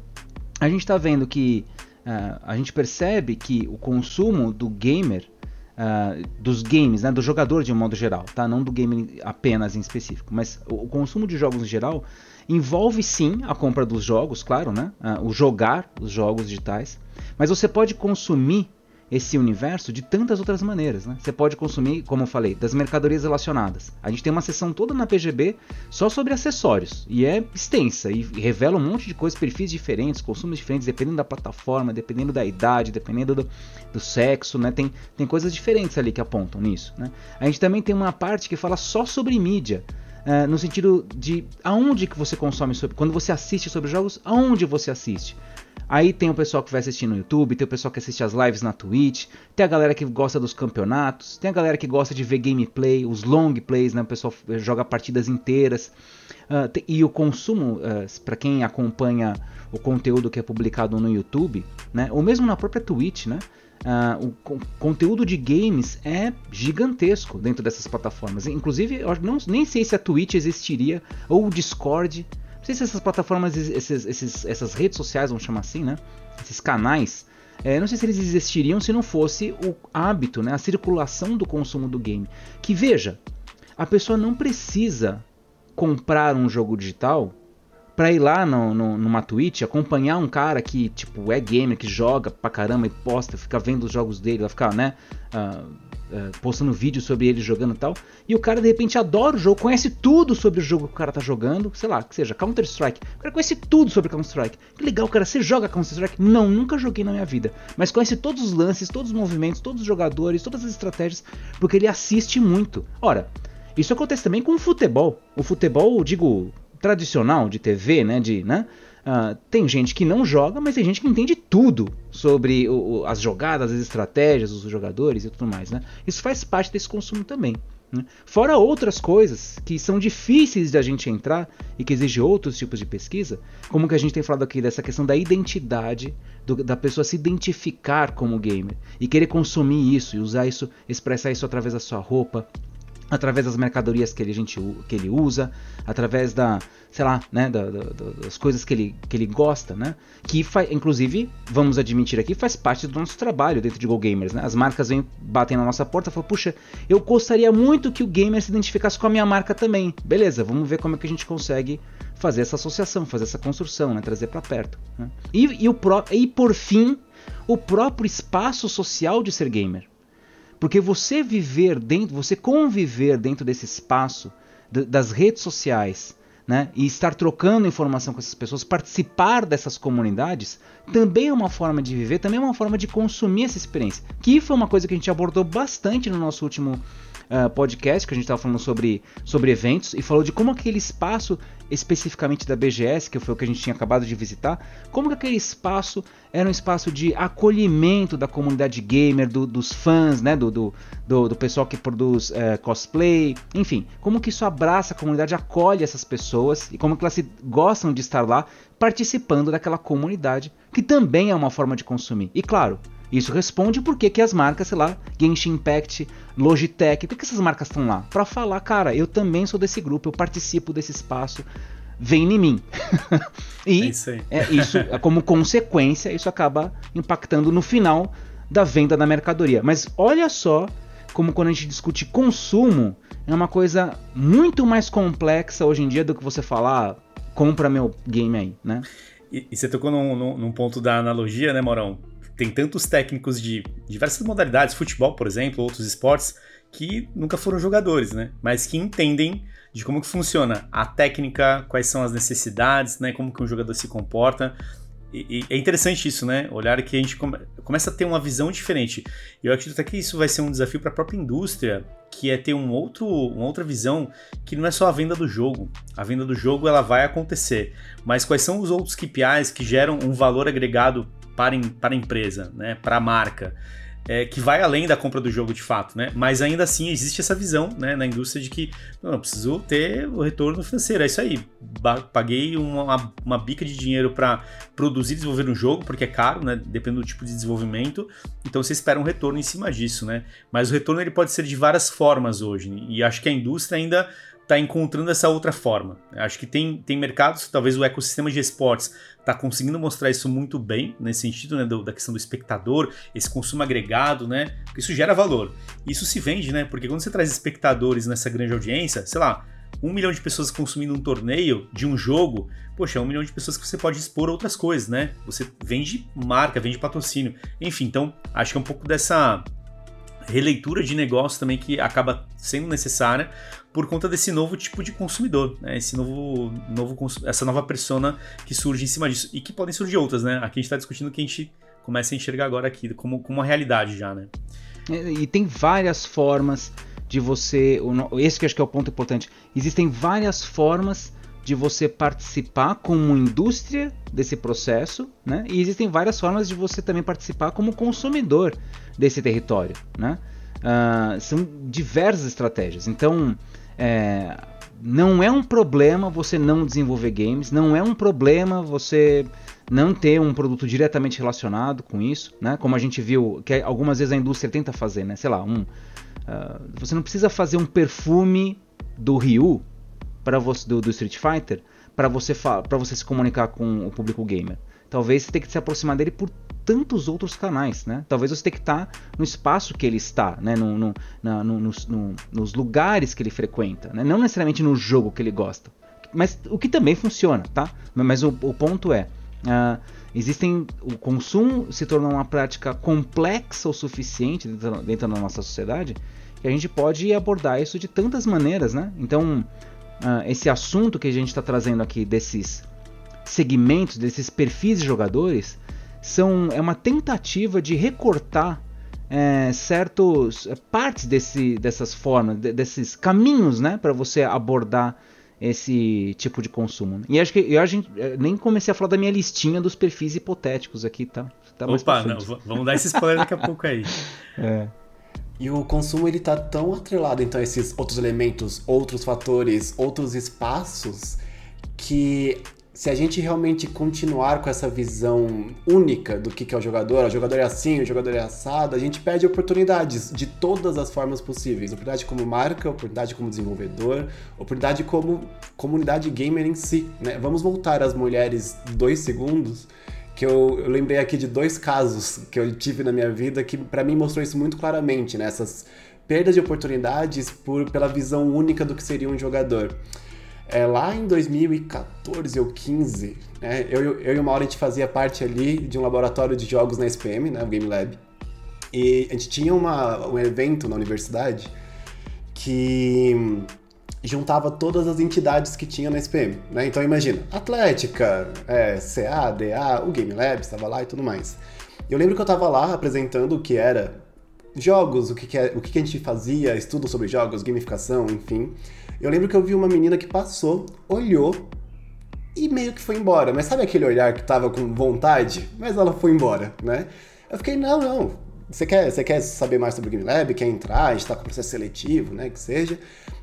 A gente está vendo que uh, a gente percebe que o consumo do gamer, uh, dos games, né, do jogador de um modo geral, tá? Não do game apenas em específico, mas o, consumo de jogos em geral envolve sim a compra dos jogos, claro, né? Uh, o jogar os jogos digitais, mas você pode consumir esse universo de tantas outras maneiras. Né? Você pode consumir, como eu falei, das mercadorias relacionadas. A gente tem uma seção toda na PGB só sobre acessórios e é extensa e revela um monte de coisas, perfis diferentes, consumos diferentes, dependendo da plataforma, dependendo da idade, dependendo do, do sexo, né? Tem, tem coisas diferentes ali que apontam nisso. Né? A gente também tem uma parte que fala só sobre mídia. Uh, no sentido de aonde que você consome sobre, quando você assiste sobre jogos, aonde você assiste. Aí tem o pessoal que vai assistir no YouTube, tem o pessoal que assiste as lives na Twitch, tem a galera que gosta dos campeonatos, tem a galera que gosta de ver gameplay, os long plays, né? O pessoal joga partidas inteiras. Uh, e o consumo, uh, ah, para quem acompanha o conteúdo que é publicado no YouTube, né? Ou mesmo na própria Twitch, né? Uh, o co conteúdo de games é gigantesco dentro dessas plataformas. Inclusive, eu não, nem sei se a Twitch existiria, ou o Discord, não sei se essas plataformas, esses, esses, essas redes sociais, vamos chamar assim, né? Esses canais, é, não sei se eles existiriam se não fosse o hábito, né? A circulação do consumo do game. Que veja, a pessoa não precisa comprar um jogo digital para ir lá no, no, numa Twitch, acompanhar um cara que, tipo, é gamer, que joga pra caramba e posta, fica vendo os jogos dele, vai ficar, né? Uh, uh, postando vídeo sobre ele jogando e tal. E o cara de repente adora o jogo, conhece tudo sobre o jogo que o cara tá jogando, sei lá, que seja Counter-Strike. O cara conhece tudo sobre Counter-Strike. Que legal, cara, você joga Counter-Strike? Não, nunca joguei na minha vida. Mas conhece todos os lances, todos os movimentos, todos os jogadores, todas as estratégias, porque ele assiste muito. Ora, isso acontece também com o futebol. O futebol, digo, tradicional de TV, né, de, né? Uh, tem gente que não joga, mas tem gente que entende tudo sobre o, o, as jogadas, as estratégias, os jogadores e tudo mais. Né? Isso faz parte desse consumo também. Né? Fora outras coisas que são difíceis de a gente entrar e que exigem outros tipos de pesquisa, como que a gente tem falado aqui dessa questão da identidade, do, da pessoa se identificar como gamer e querer consumir isso e usar isso, expressar isso através da sua roupa, através das mercadorias que ele, gente, que ele usa, através da, sei lá, né, da, da, das coisas que ele, que ele gosta, né, que faz, inclusive, vamos admitir aqui, faz parte do nosso trabalho dentro de Go Gamers, né, as marcas vêm, batem na nossa porta e falam, puxa, eu gostaria muito que o gamer se identificasse com a minha marca também, beleza, vamos ver como é que a gente consegue fazer essa associação, fazer essa construção, né, trazer para perto, né? e, e, o pro, e por fim, o próprio espaço social de ser gamer, Porque você viver dentro, você conviver dentro desse espaço das redes sociais, né, e estar trocando informação com essas pessoas, participar dessas comunidades, também é uma forma de viver, também é uma forma de consumir essa experiência. Que foi uma coisa que a gente abordou bastante no nosso último uh, podcast, que a gente estava falando sobre, sobre eventos, e falou de como aquele espaço, especificamente da BGS, que foi o que a gente tinha acabado de visitar, como que aquele espaço era um espaço de acolhimento da comunidade gamer, do, dos fãs, né, do, do, do, pessoal que produz uh, cosplay, enfim, como que isso abraça a comunidade, acolhe essas pessoas, e como que elas se, gostam de estar lá, participando daquela comunidade, que também é uma forma de consumir. E claro, isso responde por que as marcas, sei lá, Genshin Impact, Logitech, por que essas marcas estão lá? Para falar, cara, eu também sou desse grupo, eu participo desse espaço, vem em mim. (laughs) e é isso, é isso, como consequência, isso acaba impactando no final da venda da mercadoria. Mas olha só como quando a gente discute consumo, é uma coisa muito mais complexa hoje em dia do que você falar, ah, compra meu game aí, né? E, e você tocou num, num, num, ponto da analogia, né, Morão? Tem tantos técnicos de diversas modalidades, futebol, por exemplo, outros esportes, que nunca foram jogadores, né? Mas que entendem de como que funciona a técnica, quais são as necessidades, né? Como que um jogador se comporta. E, e é interessante isso, né? Olhar que a gente come, começa a ter uma visão diferente. E eu acredito até que isso vai ser um desafio para a própria indústria, que é ter um outro, uma outra visão que não é só a venda do jogo. A venda do jogo ela vai acontecer, mas quais são os outros KPIs que geram um valor agregado para, para a empresa, né, para a marca, é, que vai além da compra do jogo de fato, né? Mas ainda assim existe essa visão né, na indústria de que não, eu preciso ter o retorno financeiro. É isso aí. Paguei uma, uma bica de dinheiro para produzir e desenvolver um jogo, porque é caro, né? Dependendo do tipo de desenvolvimento. Então você espera um retorno em cima disso, né? Mas o retorno ele pode ser de várias formas hoje. E acho que a indústria ainda está encontrando essa outra forma. Acho que tem, tem mercados, talvez o ecossistema de esportes está conseguindo mostrar isso muito bem, nesse sentido, né, do, da questão do espectador, esse consumo agregado, né? Isso gera valor. Isso se vende, né? Porque quando você traz espectadores nessa grande audiência, sei lá, um milhão de pessoas consumindo um torneio de um jogo, poxa, é um milhão de pessoas que você pode expor outras coisas, né? Você vende marca, vende patrocínio. Enfim, então, acho que é um pouco dessa releitura de negócio também que acaba sendo necessária por conta desse novo tipo de consumidor, né? Esse novo, novo, essa nova persona que surge em cima disso. E que podem surgir outras, né? Aqui a gente está discutindo o que a gente começa a enxergar agora aqui como, como uma realidade já, né? E tem várias formas de você. Esse que acho que é o ponto importante. Existem várias formas de você participar como indústria desse processo, né? E existem várias formas de você também participar como consumidor desse território, né? Uh, são diversas estratégias. Então, é, não é um problema você não desenvolver games, não é um problema você não ter um produto diretamente relacionado com isso, né? Como a gente viu que algumas vezes a indústria tenta fazer, né? Sei lá, um, uh, você não precisa fazer um perfume do Ryu para você do, do, Street Fighter para você para você se comunicar com o público gamer. Talvez você tenha que se aproximar dele por tantos outros canais, né? Talvez você tenha que estar no espaço que ele está, né? No, no, na, no, nos, nos, lugares que ele frequenta, né? Não necessariamente no jogo que ele gosta. Mas o que também funciona, tá? Mas o, o ponto é, uh, existem o consumo se tornou uma prática complexa o suficiente dentro, dentro da nossa sociedade que a gente pode abordar isso de tantas maneiras, né? Então, uh, esse assunto que a gente está trazendo aqui desses segmentos, desses perfis de jogadores, são, é uma tentativa de recortar é, certos é, partes desse, dessas formas, de, desses caminhos, né, para você abordar esse tipo de consumo. E acho que eu a gente, é, nem comecei a falar da minha listinha dos perfis hipotéticos aqui, tá? tá Opa, não, vamos dar esse spoiler daqui a pouco aí. (laughs) É. E o consumo ele tá tão atrelado então a esses outros elementos, outros fatores, outros espaços que se a gente realmente continuar com essa visão única do que é o jogador, o jogador é assim, o jogador é assado, a gente perde oportunidades de todas as formas possíveis. Oportunidade como marca, oportunidade como desenvolvedor, oportunidade como comunidade gamer em si. Né? Vamos voltar às mulheres dois segundos, que eu, eu lembrei aqui de dois casos que eu tive na minha vida que para mim mostrou isso muito claramente, né? essas perdas de oportunidades por, pela visão única do que seria um jogador. É, lá em 2014 ou 15, né, eu, eu e o Mauro a gente fazia parte ali de um laboratório de jogos na SPM, né, o Game Lab. E a gente tinha uma, um evento na universidade que juntava todas as entidades que tinha na SPM, né? Então imagina, Atlética, é, CA, DA, o Game Lab estava lá e tudo mais. Eu lembro que eu estava lá apresentando o que era jogos, o que, que, é, o que, que a gente fazia, estudo sobre jogos, gamificação, enfim. Eu lembro que eu vi uma menina que passou, olhou e meio que foi embora. Mas sabe aquele olhar que tava com vontade? Mas ela foi embora, né? Eu fiquei, não, não. Você quer, você quer saber mais sobre o Game Lab? Quer entrar? A gente tá com processo seletivo, né? Que seja.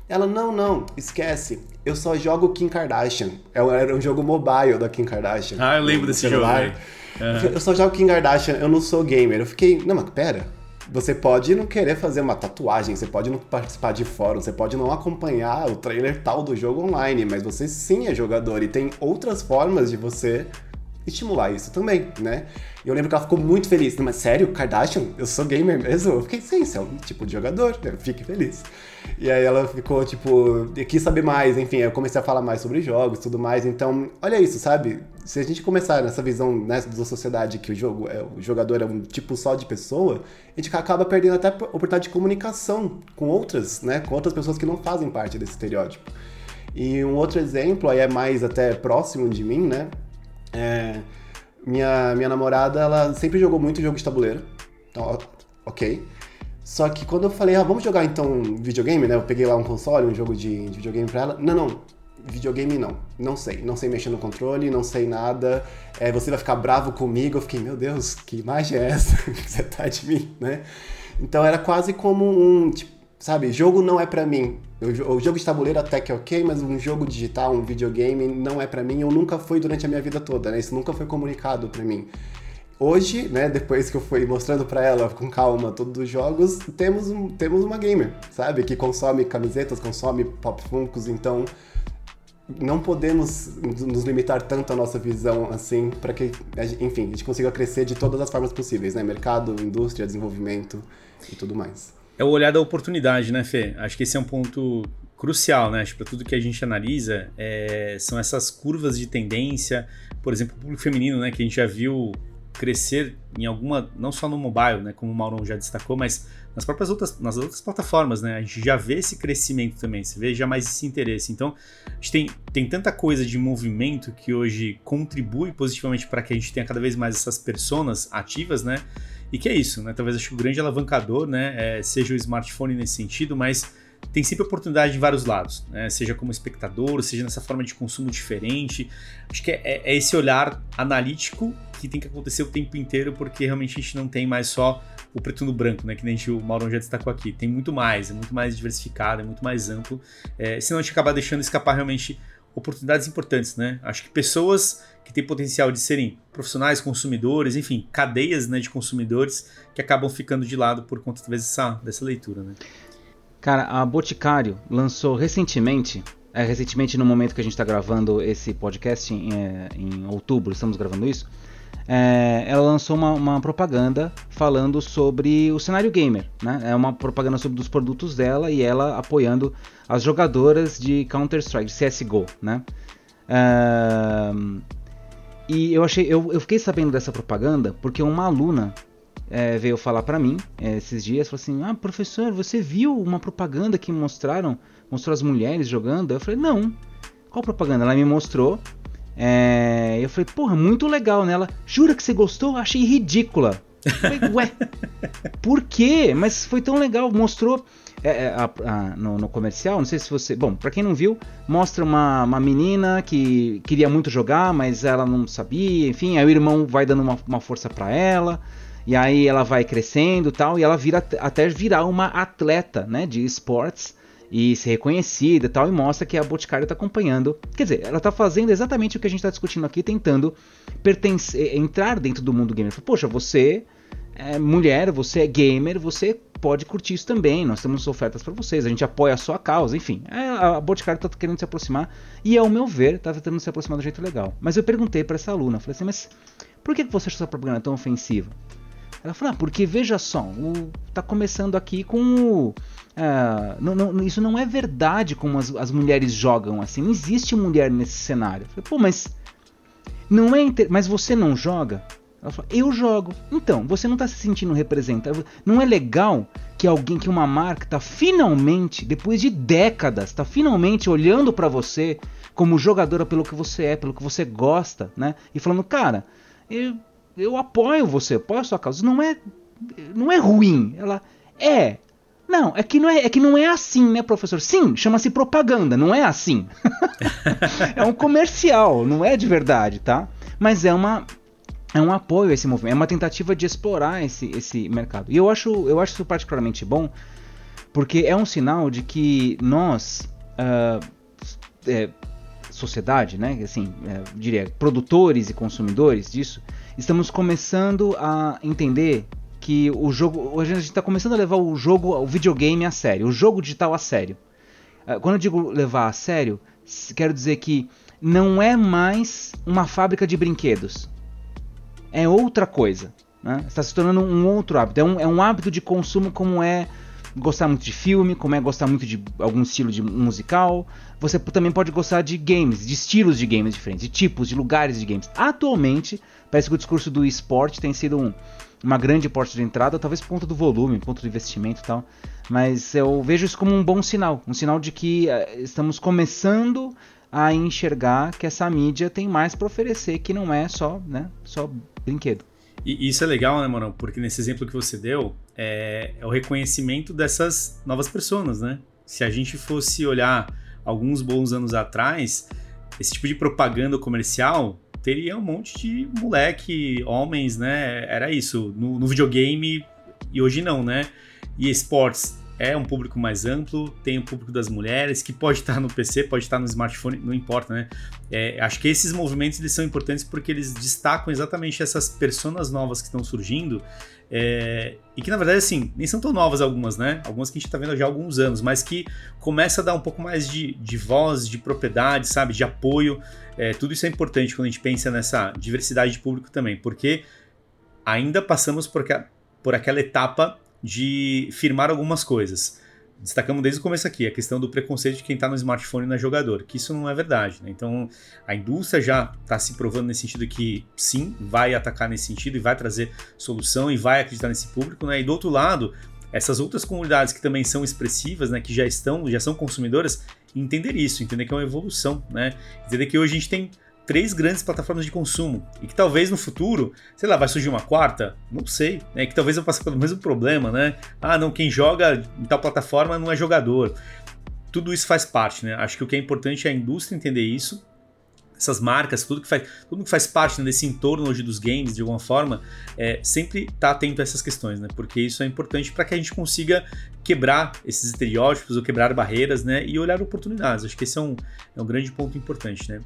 Ela, não, não, esquece. Eu só jogo Kim Kardashian. É era um jogo mobile da Kim Kardashian. Ah, eu lembro desse celular. jogo. Uhum. Eu só jogo Kim Kardashian, eu não sou gamer. Eu fiquei, não, mas pera. Você pode não querer fazer uma tatuagem, você pode não participar de fórum, você pode não acompanhar o trailer tal do jogo online, mas você sim é jogador e tem outras formas de você estimular isso também, né? E eu lembro que ela ficou muito feliz. Mas sério, Kardashian? Eu sou gamer mesmo? Eu fiquei, você é um tipo de jogador, né? fique feliz. E aí ela ficou, tipo, quis saber mais, enfim, eu comecei a falar mais sobre jogos e tudo mais. Então, olha isso, sabe? Se a gente começar nessa visão né, da sociedade que o jogo é, o jogador é um tipo só de pessoa, a gente acaba perdendo até a oportunidade de comunicação com outras, né? Com outras pessoas que não fazem parte desse estereótipo. E um outro exemplo, aí é mais até próximo de mim, né? É, minha, minha namorada, ela sempre jogou muito jogo de tabuleiro. Então, ok. Só que quando eu falei, ah, vamos jogar então videogame, né? Eu peguei lá um console, um jogo de, de videogame pra ela. Não, não. Videogame não. Não sei. Não sei mexer no controle, não sei nada. É, você vai ficar bravo comigo. Eu fiquei, meu Deus, que imagem é essa (laughs) que você tá de mim, né? Então era quase como um, tipo, sabe, jogo não é para mim. O jogo de tabuleiro até que é ok, mas um jogo digital, um videogame não é para mim. Eu nunca fui durante a minha vida toda, né? Isso nunca foi comunicado para mim. Hoje, né, depois que eu fui mostrando para ela com calma todos os jogos, temos, um, temos uma gamer, sabe? Que consome camisetas, consome pop funkos, então não podemos nos limitar tanto a nossa visão assim para que, enfim, a gente consiga crescer de todas as formas possíveis, né? Mercado, indústria, desenvolvimento e tudo mais é o olhar da oportunidade, né, Fê? Acho que esse é um ponto crucial, né? Acho que para tudo que a gente analisa, é, são essas curvas de tendência, por exemplo, o público feminino, né, que a gente já viu crescer em alguma, não só no mobile, né, como o Maurão já destacou, mas nas próprias outras, nas outras plataformas, né, a gente já vê esse crescimento também, você vê já mais esse interesse. Então, a gente tem, tem tanta coisa de movimento que hoje contribui positivamente para que a gente tenha cada vez mais essas personas ativas, né, e que é isso, né? Talvez acho que o grande alavancador, né, é, seja o smartphone nesse sentido, mas tem sempre oportunidade de vários lados, né? seja como espectador, seja nessa forma de consumo diferente. Acho que é, é, esse olhar analítico que tem que acontecer o tempo inteiro, porque realmente a gente não tem mais só o preto no branco, né? Que nem gente, o Mauro já destacou aqui. Tem muito mais, é muito mais diversificado, é muito mais amplo. É, senão a gente acaba deixando escapar realmente oportunidades importantes, né? Acho que pessoas que têm potencial de serem profissionais, consumidores, enfim, cadeias né, de consumidores que acabam ficando de lado por conta talvez dessa, dessa leitura, né? Cara, a Boticário lançou recentemente, é, recentemente no momento que a gente está gravando esse podcast, em, é, em outubro, estamos gravando isso, é, ela lançou uma, uma, propaganda falando sobre o cenário gamer. Né? É uma propaganda sobre os produtos dela e ela apoiando as jogadoras de Counter-Strike, CSGO. Né? E eu achei, eu, eu, fiquei sabendo dessa propaganda porque uma aluna é, veio falar para mim é, esses dias, falou assim, ah professor, você viu uma propaganda que mostraram, mostrou as mulheres jogando? Eu falei, não. Qual propaganda? Ela me mostrou é, eu falei, porra, muito legal nela. Jura que você gostou? Achei ridícula. Eu falei, ué, por quê? Mas foi tão legal, mostrou é, é, a, a, no, no, comercial, não sei se você. Bom, para quem não viu, mostra uma, uma menina que queria muito jogar, mas ela não sabia, enfim, aí o irmão vai dando uma, uma força para ela, e aí ela vai crescendo tal, e ela vira até virar uma atleta né, de esportes e ser reconhecida tal, e mostra que a Boticário está acompanhando. Quer dizer, ela está fazendo exatamente o que a gente está discutindo aqui, tentando pertencer, entrar dentro do mundo gamer. Poxa, você é mulher, você é gamer, você pode curtir isso também. Nós temos ofertas para vocês, a gente apoia a sua causa, enfim. É, a Boticário está querendo se aproximar e, ao meu ver, está tentando se aproximar do jeito legal. Mas eu perguntei para essa aluna, falei assim, mas por que você acha essa propaganda tão ofensiva? Ela falou, ah, porque veja só, o, tá começando aqui com o é, não, não, isso não é verdade como as, as, mulheres jogam assim. Não existe mulher nesse cenário. Eu falei, Pô, mas não é inter... mas você não joga? Ela fala, eu jogo. Então, você não está se sentindo representado. Não é legal que alguém, que uma marca está finalmente, depois de décadas, está finalmente olhando para você como jogadora pelo que você é, pelo que você gosta, né? E falando, cara, eu, eu apoio você, apoio a sua causa. Não é, não é ruim. Ela é. Não, é que não é, é que não é assim, né, professor? Sim, chama-se propaganda, não é assim. (laughs) é um comercial, não é de verdade, tá? Mas é uma é um apoio a esse movimento, é uma tentativa de explorar esse, esse mercado. E eu acho, eu acho isso particularmente bom, porque é um sinal de que nós, uh, é, sociedade, né, assim, é, diria, produtores e consumidores disso, estamos começando a entender que o jogo, a gente está começando a levar o jogo, o videogame a sério, o jogo digital a sério. Uh, quando eu digo levar a sério, quero dizer que não é mais uma fábrica de brinquedos é outra coisa. Né? Está se tornando um outro hábito. É um, é um hábito de consumo como é gostar muito de filme, como é gostar muito de algum estilo de musical. Você também pode gostar de games, de estilos de games diferentes, de tipos, de lugares de games. Atualmente, parece que o discurso do esporte tem sido um, uma grande porta de entrada, talvez por conta do volume, por conta do investimento e tal. Mas eu vejo isso como um bom sinal, um sinal de que uh, estamos começando a enxergar que essa mídia tem mais para oferecer, que não é só, né, só brinquedo. E isso é legal, né, Morão? Porque nesse exemplo que você deu, é, é o reconhecimento dessas novas pessoas, né? Se a gente fosse olhar alguns bons anos atrás, esse tipo de propaganda comercial teria um monte de moleque, homens, né? Era isso, no, no videogame, e hoje não, né? E esportes é um público mais amplo, tem o público das mulheres, que pode estar no PC, pode estar no smartphone, não importa, né? É, acho que esses movimentos eles são importantes porque eles destacam exatamente essas personas novas que estão surgindo é, e que na verdade assim nem são tão novas algumas, né? Algumas que a gente está vendo já há alguns anos, mas que começa a dar um pouco mais de, de voz, de propriedade, sabe, de apoio. É, tudo isso é importante quando a gente pensa nessa diversidade de público também, porque ainda passamos por, por aquela etapa de firmar algumas coisas. Destacamos desde o começo aqui a questão do preconceito de quem está no smartphone não é jogador, que isso não é verdade. Né? Então a indústria já está se provando nesse sentido que sim, vai atacar nesse sentido e vai trazer solução e vai acreditar nesse público. Né? E do outro lado, essas outras comunidades que também são expressivas, né, que já estão, já são consumidoras, entender isso, entender que é uma evolução, né? Entender que hoje a gente tem três grandes plataformas de consumo e que talvez no futuro, sei lá, vai surgir uma quarta, não sei, né? Que talvez eu passe pelo mesmo problema, né? Ah, não, quem joga em tal plataforma não é jogador. Tudo isso faz parte, né? Acho que o que é importante é a indústria entender isso, essas marcas, tudo que faz, tudo que faz parte né, desse entorno hoje dos games, de alguma forma, é, sempre estar tá atento a essas questões, né? Porque isso é importante para que a gente consiga quebrar esses estereótipos ou quebrar barreiras, né? E olhar oportunidades. Acho que esse é um, é um grande ponto importante, né?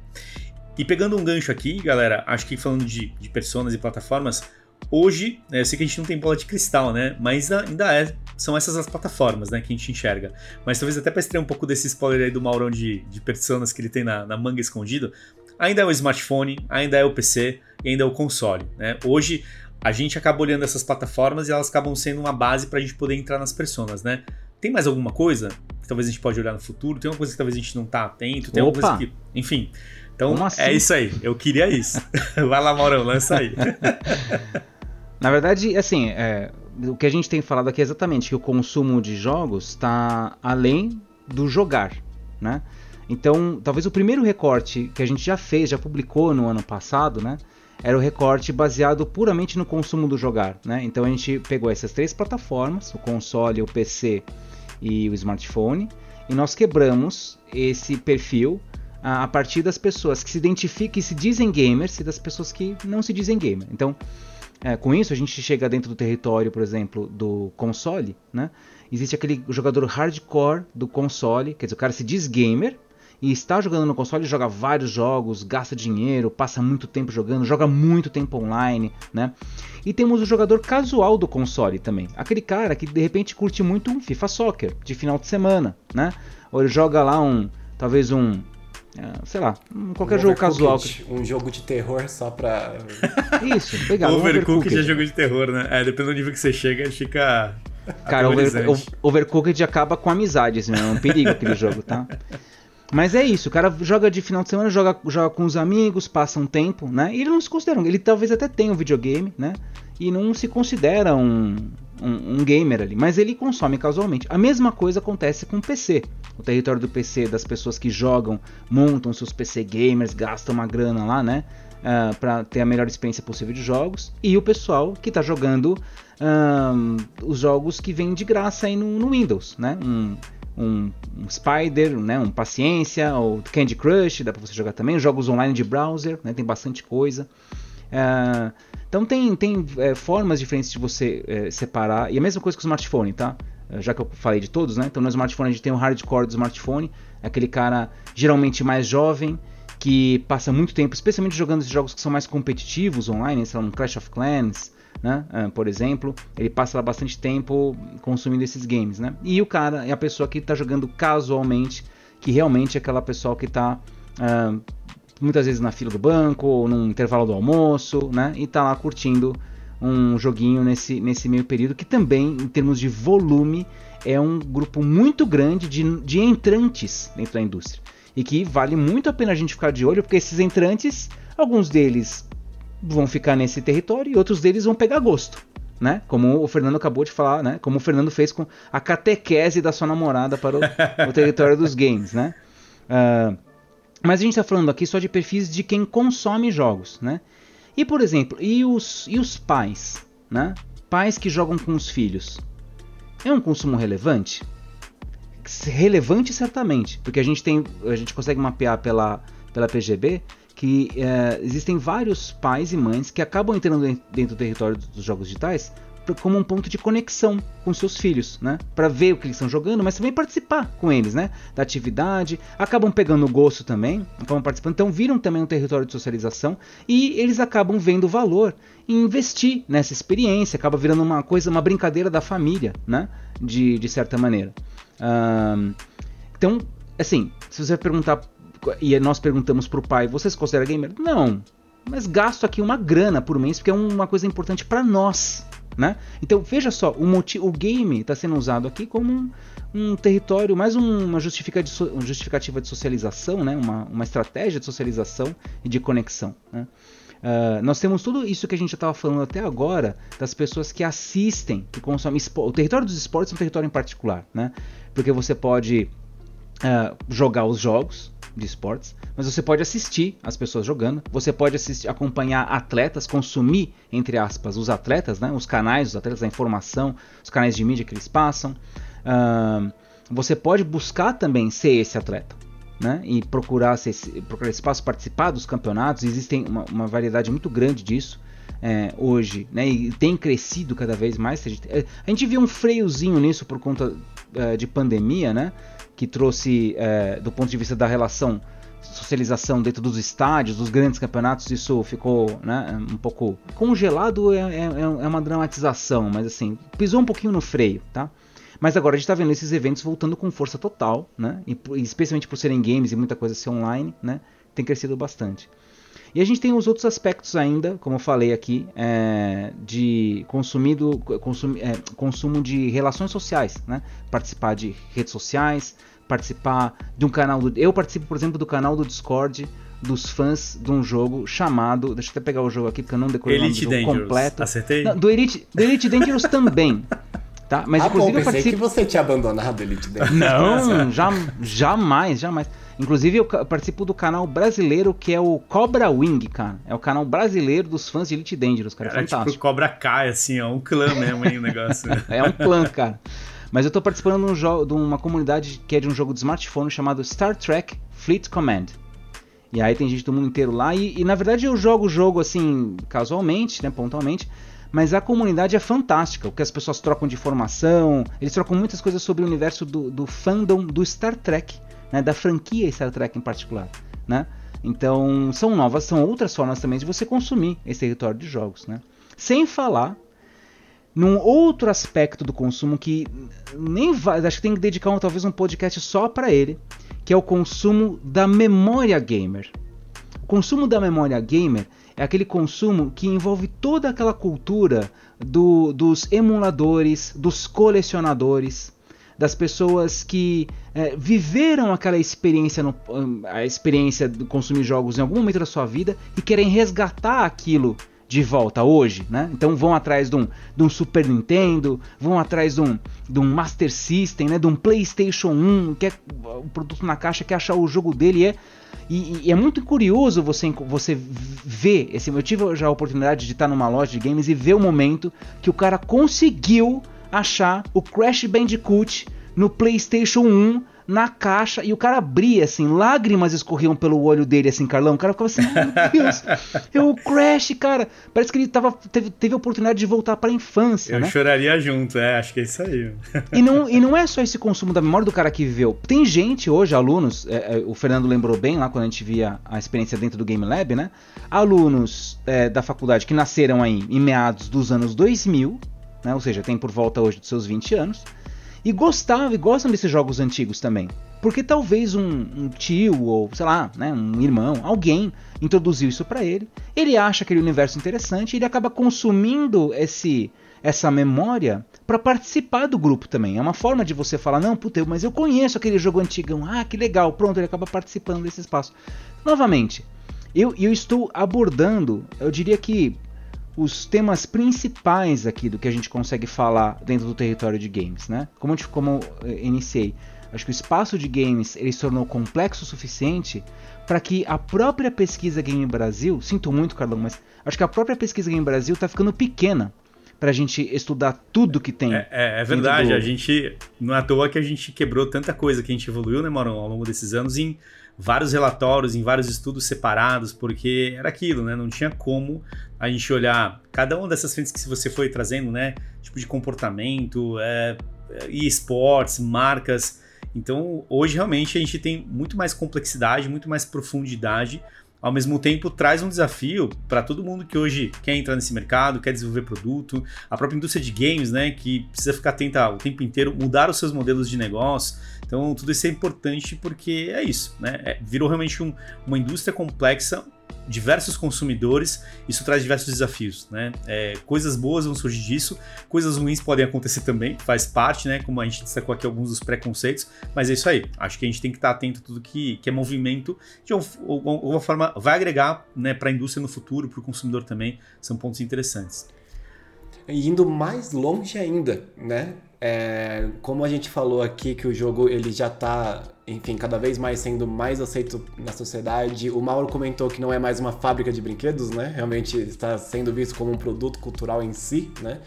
E pegando um gancho aqui, galera, acho que falando de, de personas e plataformas, hoje, né, eu sei que a gente não tem bola de cristal, né? Mas ainda é, são essas as plataformas né, que a gente enxerga. Mas talvez até para extrair um pouco desse spoiler aí do Maurão de, de personas que ele tem na, na manga escondido, ainda é o smartphone, ainda é o PC e ainda é o console. Né? Hoje a gente acaba olhando essas plataformas e elas acabam sendo uma base para a gente poder entrar nas personas, né? Tem mais alguma coisa que talvez a gente pode olhar no futuro? Tem alguma coisa que talvez a gente não tá atento? Tem Opa. alguma coisa que. Enfim. Então assim? é isso aí, eu queria isso. (laughs) Vai lá, Maurão, lança aí. (laughs) Na verdade, assim, é, o que a gente tem falado aqui é exatamente que o consumo de jogos está além do jogar, né? Então, talvez o primeiro recorte que a gente já fez, já publicou no ano passado, né? Era o recorte baseado puramente no consumo do jogar, né? Então a gente pegou essas três plataformas, o console, o PC e o smartphone, e nós quebramos esse perfil a, partir das pessoas que se identificam e se dizem gamers e das pessoas que não se dizem gamer. Então, é, com isso, a gente chega dentro do território, por exemplo, do console, né? Existe aquele jogador hardcore do console, quer dizer, o cara se diz gamer e está jogando no console, joga vários jogos, gasta dinheiro, passa muito tempo jogando, joga muito tempo online, né? E temos o jogador casual do console também, aquele cara que de repente curte muito um FIFA Soccer de final de semana, né? Ou ele joga lá um, talvez um sei lá, qualquer um jogo casual. Um jogo de terror só pra. Isso, legal. Overcooked um é jogo de terror, né? É, dependendo do nível que você chega, fica. Cara, over, Overcooked acaba com amizades, né? É um perigo aquele jogo, tá? Mas é isso, o cara joga de final de semana, joga, joga com os amigos, passa um tempo, né? E ele não se considera, ele talvez até tenha um videogame, né? E não se considera um, um, um, gamer ali, mas ele consome casualmente. A mesma coisa acontece com o PC. O território do PC, das pessoas que jogam, montam seus PC gamers, gastam uma grana lá, né? Uh, ah, para ter a melhor experiência possível de jogos. E o pessoal que está jogando os jogos que vêm de graça aí no, no Windows, né? Um, um, um, Spider, né, um Paciência, ou Candy Crush, dá para você jogar também, jogos online de browser, né, tem bastante coisa. Uh, então tem, tem é, formas diferentes de você é, separar, e a mesma coisa com o smartphone, tá? Uh, já que eu falei de todos, né? Então no smartphone a gente tem o hardcore do smartphone, aquele cara geralmente mais jovem, que passa muito tempo, especialmente jogando esses jogos que são mais competitivos online, sei lá, Clash of Clans, né? Uh, por exemplo, ele passa lá bastante tempo consumindo esses games, né? E o cara é a pessoa que está jogando casualmente, que realmente é aquela pessoa que está uh, muitas vezes na fila do banco ou no intervalo do almoço, né? E está lá curtindo um joguinho nesse, nesse meio período que também, em termos de volume, é um grupo muito grande de, de entrantes dentro da indústria. E que vale muito a pena a gente ficar de olho, porque esses entrantes, alguns deles vão ficar nesse território e outros deles vão pegar gosto. Né? Como o Fernando acabou de falar, né? Como o Fernando fez com a catequese da sua namorada para o, o território dos games, né? Uh, mas a gente está falando aqui só de perfis de quem consome jogos, né? E por exemplo, e os, e os pais, né? Pais que jogam com os filhos. É um consumo relevante? Relevante certamente, porque a gente tem, a gente consegue mapear pela, pela PGB que é, existem vários pais e mães que acabam entrando dentro do território dos jogos digitais como um ponto de conexão com seus filhos, né? Para ver o que eles estão jogando, mas também participar com eles, né? Da atividade, acabam pegando gosto também, acabam participando, então viram também um território de socialização e eles acabam vendo valor em investir nessa experiência, acaba virando uma coisa, uma brincadeira da família, né? De, de certa maneira. Um, então, assim, se você perguntar e nós perguntamos pro pai, você se considera gamer? Não. Mas gasto aqui uma grana por mês porque é uma coisa importante para nós, né? Então veja só, o, o game está sendo usado aqui como um, um território, mais uma justificativa de, socialização, né? uma, uma estratégia de socialização e de conexão. Né? Uh, nós temos tudo isso que a gente já estava falando até agora das pessoas que assistem, que consomem O território dos esportes é um território em particular, né? porque você pode uh, jogar os jogos, de esportes, mas você pode assistir as pessoas jogando, você pode assistir, acompanhar atletas, consumir, entre aspas, os atletas, né, os canais dos atletas, a informação, os canais de mídia que eles passam. Uh, você pode buscar também ser esse atleta. Né, e procurar, ser, procurar espaço, participar dos campeonatos, existem uma, uma variedade muito grande disso. É, hoje, né, e tem crescido cada vez mais. A gente, a gente viu um freiozinho nisso por conta uh, de pandemia, né? Que trouxe, é, do ponto de vista da relação socialização dentro dos estádios, dos grandes campeonatos, isso ficou né, um pouco congelado. É, é, é, uma dramatização, mas assim, pisou um pouquinho no freio, tá? Mas agora a gente está vendo esses eventos voltando com força total, né? E, especialmente por serem games e muita coisa ser online, né? Tem crescido bastante. E a gente tem os outros aspectos ainda, como eu falei aqui, é, de consumido, consum, é, consumo de relações sociais, né? Participar de redes sociais, participar de um canal do. Eu participo, por exemplo, do canal do Discord dos fãs de um jogo chamado. Deixa eu até pegar o jogo aqui porque eu não decorei Elite o nome do jogo completo. Acertei? Não, do, Elite, do Elite Dangerous também. Tá? Mas ah, inclusive bom, eu participo. que você tinha abandonado o Elite Dangerous. Não, já, jamais, jamais. Inclusive, eu participo do canal brasileiro que é o Cobra Wing, cara. É o canal brasileiro dos fãs de Elite Dangerous, cara. É fantástico. Tipo Cobra Kai, assim, é um clã mesmo aí o negócio. (laughs) é um clã, cara. Mas eu tô participando de, um de uma comunidade que é de um jogo de smartphone chamado Star Trek Fleet Command. E aí tem gente do mundo inteiro lá. E, e na verdade eu jogo o jogo assim, casualmente, né, pontualmente. Mas a comunidade é fantástica, o que as pessoas trocam de informação, eles trocam muitas coisas sobre o universo do, do fandom do Star Trek né, da franquia Star Trek em particular, né? Então são novas, são outras formas também de você consumir esse território de jogos, né? Sem falar num outro aspecto do consumo que nem vai, acho que tem que dedicar um, talvez um podcast só para ele, que é o consumo da memória gamer. O consumo da memória gamer é aquele consumo que envolve toda aquela cultura do, dos emuladores, dos colecionadores, das pessoas que é, viveram aquela experiência, no, a experiência de consumir jogos em algum momento da sua vida e querem resgatar aquilo de volta hoje, né? Então vão atrás de um, de um Super Nintendo, vão atrás de um, de um Master System, né? De um PlayStation 1, que é o produto na caixa, quer achar o jogo dele, é e, e, é muito curioso você, você ver esse. Eu tive já a oportunidade de estar numa loja de games e ver o momento que o cara conseguiu achar o Crash Bandicoot no PlayStation 1 na caixa e o cara abria assim, lágrimas escorriam pelo olho dele assim, Carlão. O cara ficava assim, meu (laughs) Deus, é o Crash, cara. Parece que ele tava, teve, teve a oportunidade de voltar para a infância. Eu né? choraria junto, é, acho que é isso aí. e, não, (laughs) e não é só esse consumo da memória do cara que viveu. Tem gente hoje, alunos, é, é, o Fernando lembrou bem lá quando a gente via a experiência dentro do Game Lab, né? Alunos é, da faculdade que nasceram aí em meados dos anos 2000, né? Ou seja, tem por volta hoje dos seus 20 anos e gostavam e gostam desses jogos antigos também. Porque talvez um, um tio ou, sei lá, né, um irmão, alguém introduziu isso para ele. Ele acha aquele universo interessante e ele acaba consumindo esse essa memória para participar do grupo também. É uma forma de você falar, não, puta, mas eu conheço aquele jogo antigão. Ah, que legal. Pronto, ele acaba participando desse espaço. Novamente, eu, eu estou abordando, eu diria que os temas principais aqui do que a gente consegue falar dentro do território de games, né? Como, eu, como eu eh, iniciei, acho que o espaço de games ele se tornou complexo o suficiente para que a própria pesquisa Game Brasil, sinto muito, Carlão, mas acho que a própria pesquisa Game Brasil está ficando pequena para a gente estudar tudo que tem. É, é, é verdade, do... a gente não é à toa que a gente quebrou tanta coisa que a gente evoluiu, né, Mauro, ao longo desses anos em vários relatórios, em vários estudos separados, porque era aquilo, né? Não tinha como a gente olhar cada uma dessas frentes que você foi trazendo, né? Tipo de comportamento, é, e esportes, marcas. Então, hoje realmente a gente tem muito mais complexidade, muito mais profundidade. Ao mesmo tempo, traz um desafio para todo mundo que hoje quer entrar nesse mercado, quer desenvolver produto, a própria indústria de games, né, que precisa ficar atenta o tempo inteiro, mudar os seus modelos de negócio. Então, tudo isso é importante porque é isso, né? É, virou realmente um, uma indústria complexa, diversos consumidores, isso traz diversos desafios, né? É, coisas boas vão surgir disso, coisas ruins podem acontecer também, faz parte, né? Como a gente destacou aqui alguns dos preconceitos, mas é isso aí. Acho que a gente tem que estar atento a tudo que, que é movimento, de alguma forma vai agregar né, para a indústria no futuro, para o consumidor também, são pontos interessantes. E indo mais longe ainda, né? É, como a gente falou aqui que o jogo ele já está, enfim, cada vez mais sendo mais aceito na sociedade. O Mauro comentou que não é mais uma fábrica de brinquedos, né? Realmente está sendo visto como um produto cultural em si, né?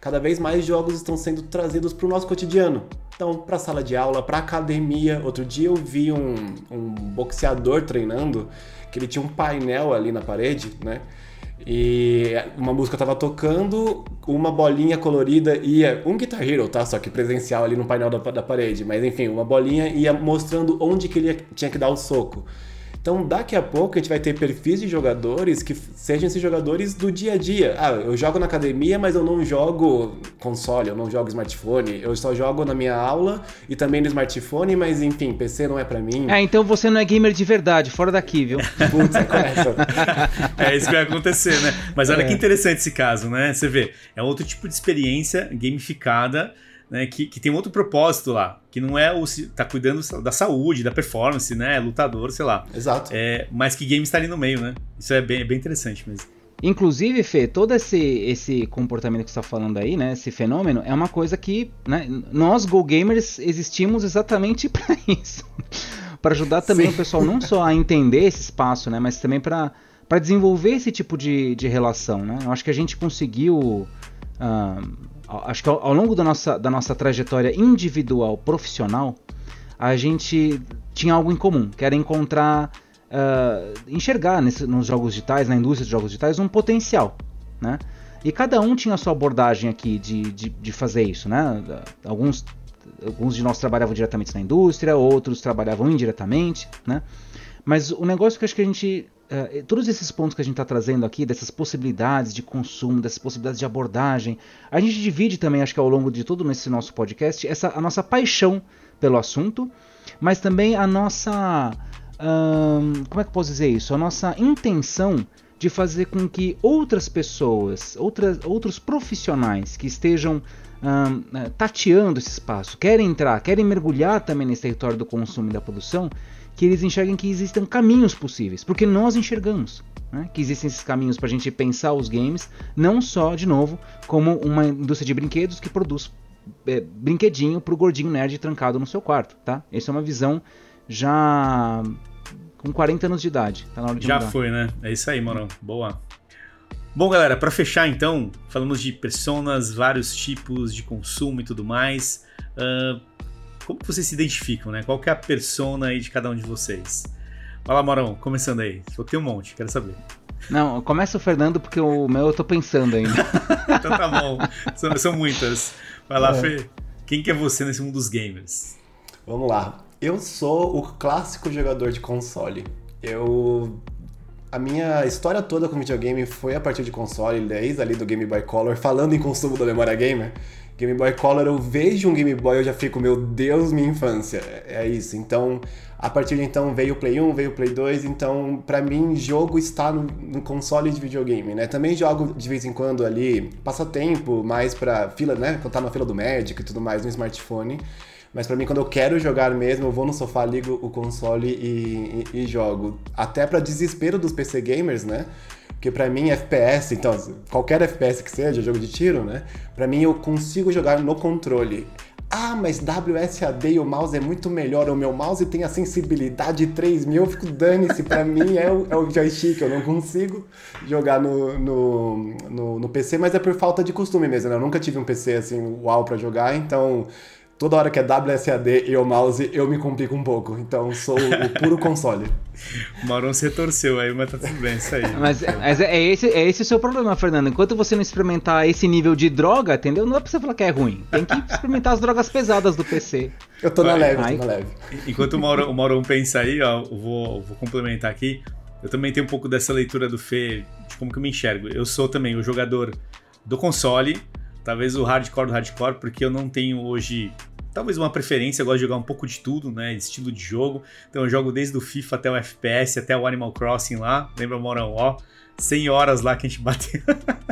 Cada vez mais jogos estão sendo trazidos para o nosso cotidiano. Então, para a sala de aula, para academia. Outro dia eu vi um, um boxeador treinando que ele tinha um painel ali na parede, né? E uma música tava tocando, uma bolinha colorida ia. Um Guitar Hero, tá? Só que presencial ali no painel da, da parede. Mas enfim, uma bolinha ia mostrando onde que ele ia, tinha que dar o soco. Então, daqui a pouco a gente vai ter perfis de jogadores que sejam esses jogadores do dia a dia. Ah, eu jogo na academia, mas eu não jogo console, eu não jogo smartphone. Eu só jogo na minha aula e também no smartphone, mas enfim, PC não é para mim. É, então você não é gamer de verdade, fora daqui, viu? (laughs) Putz, é, (laughs) é isso que vai acontecer, né? Mas olha é. que interessante esse caso, né? Você vê, é outro tipo de experiência gamificada né, que, que tem outro propósito lá, que não é o tá cuidando da saúde, da performance, né, lutador, sei lá. Exato. É, mas que game está ali no meio, né? Isso é bem, bem interessante mesmo. Inclusive, Fê, todo esse, esse comportamento que você está falando aí, né, esse fenômeno, é uma coisa que né, nós, Go Gamers, existimos exatamente (laughs) para isso. para ajudar também Sim. o pessoal não só a entender esse espaço, né, mas também para desenvolver esse tipo de, de relação. Né? Eu acho que a gente conseguiu. Uh, acho que ao, ao, longo da nossa, da nossa trajetória individual, profissional, a gente tinha algo em comum, que era encontrar, uh, enxergar nesse, nos jogos digitais, na indústria de jogos digitais, um potencial, né? E cada um tinha a sua abordagem aqui de, de, de fazer isso, né? Alguns, alguns de nós trabalhavam diretamente na indústria, outros trabalhavam indiretamente, né? Mas o negócio que acho que a gente Uh, todos esses pontos que a gente está trazendo aqui, dessas possibilidades de consumo, dessas possibilidades de abordagem, a gente divide também, acho que ao longo de todo esse nosso podcast, essa, a nossa paixão pelo assunto, mas também a nossa. Uh, como é que eu posso dizer isso? A nossa intenção de fazer com que outras pessoas, outras, outros profissionais que estejam uh, tateando esse espaço, querem entrar, querem mergulhar também nesse território do consumo e da produção, que eles enxerguem que existem caminhos possíveis, porque nós enxergamos né, que existem esses caminhos para a gente pensar os games, não só, de novo, como uma indústria de brinquedos que produz é, brinquedinho para o gordinho nerd trancado no seu quarto, tá? Essa é uma visão já com 40 anos de idade. Tá já mudar. foi, né? É isso aí, Morão. Boa. Bom, galera, para fechar então, falamos de personas, vários tipos de consumo e tudo mais. Uh, como vocês se identificam, né? Qual é a persona aí de cada um de vocês? Vai lá, Morão, começando aí. Que tem um monte, quero saber. Não, começa o Fernando porque o meu eu tô pensando ainda. (laughs) então tá bom, são, são muitas. Vai lá, é. Fê. Quem que é você nesse mundo dos gamers? Vamos lá. Eu sou o clássico jogador de console. Eu a minha história toda com videogame foi a partir de console, desde ali do Game Boy Color, falando em consumo da memória gamer. Game Boy Color, eu vejo um Game Boy, eu já fico, meu Deus, minha infância. É, é isso. Então, a partir de então veio o Play 1, veio o Play 2, então para mim jogo está no, no, console de videogame, né? Também jogo de vez em quando ali, passatempo, mais pra fila, né? Quando tá na fila do médico e tudo mais no smartphone. Mas para mim, quando eu quero jogar mesmo, eu vou no sofá, ligo o console e, e, e jogo. Até para desespero dos PC gamers, né? Porque para mim, FPS, então, qualquer FPS que seja, jogo de tiro, né? Para mim, eu consigo jogar no controle. Ah, mas WSAD e o mouse é muito melhor. O meu mouse tem a sensibilidade 3000. Eu fico dane-se. Pra (laughs) mim é o, é o joystick. Eu não consigo jogar no, no, no, no, PC, mas é por falta de costume mesmo. Né? Eu nunca tive um PC assim, uau, pra jogar. Então toda hora que é WSAD e o mouse, eu me complico um pouco. Então sou o (laughs) puro console. O Maron se retorceu aí, mas tá tudo bem, isso aí. Mas, mas é, é, esse, é esse o seu problema, Fernando. Enquanto você não experimentar esse nível de droga, entendeu? Não dá pra você falar que é ruim. Tem que experimentar as drogas pesadas do PC. Eu tô na leve, tô na leve. Enquanto o Maurão, o pensa aí, ó, eu vou, vou complementar aqui. Eu também tenho um pouco dessa leitura do Fê, de como que eu me enxergo. Eu sou também o jogador do console, talvez o hardcore do hardcore, porque eu não tenho hoje talvez uma preferência, eu gosto de jogar um pouco de tudo, né? Estilo de jogo. Então eu jogo desde o FIFA até o FPS, até o Animal Crossing lá. Lembra, Morão? Ó, 100 horas lá que a gente bateu. (laughs)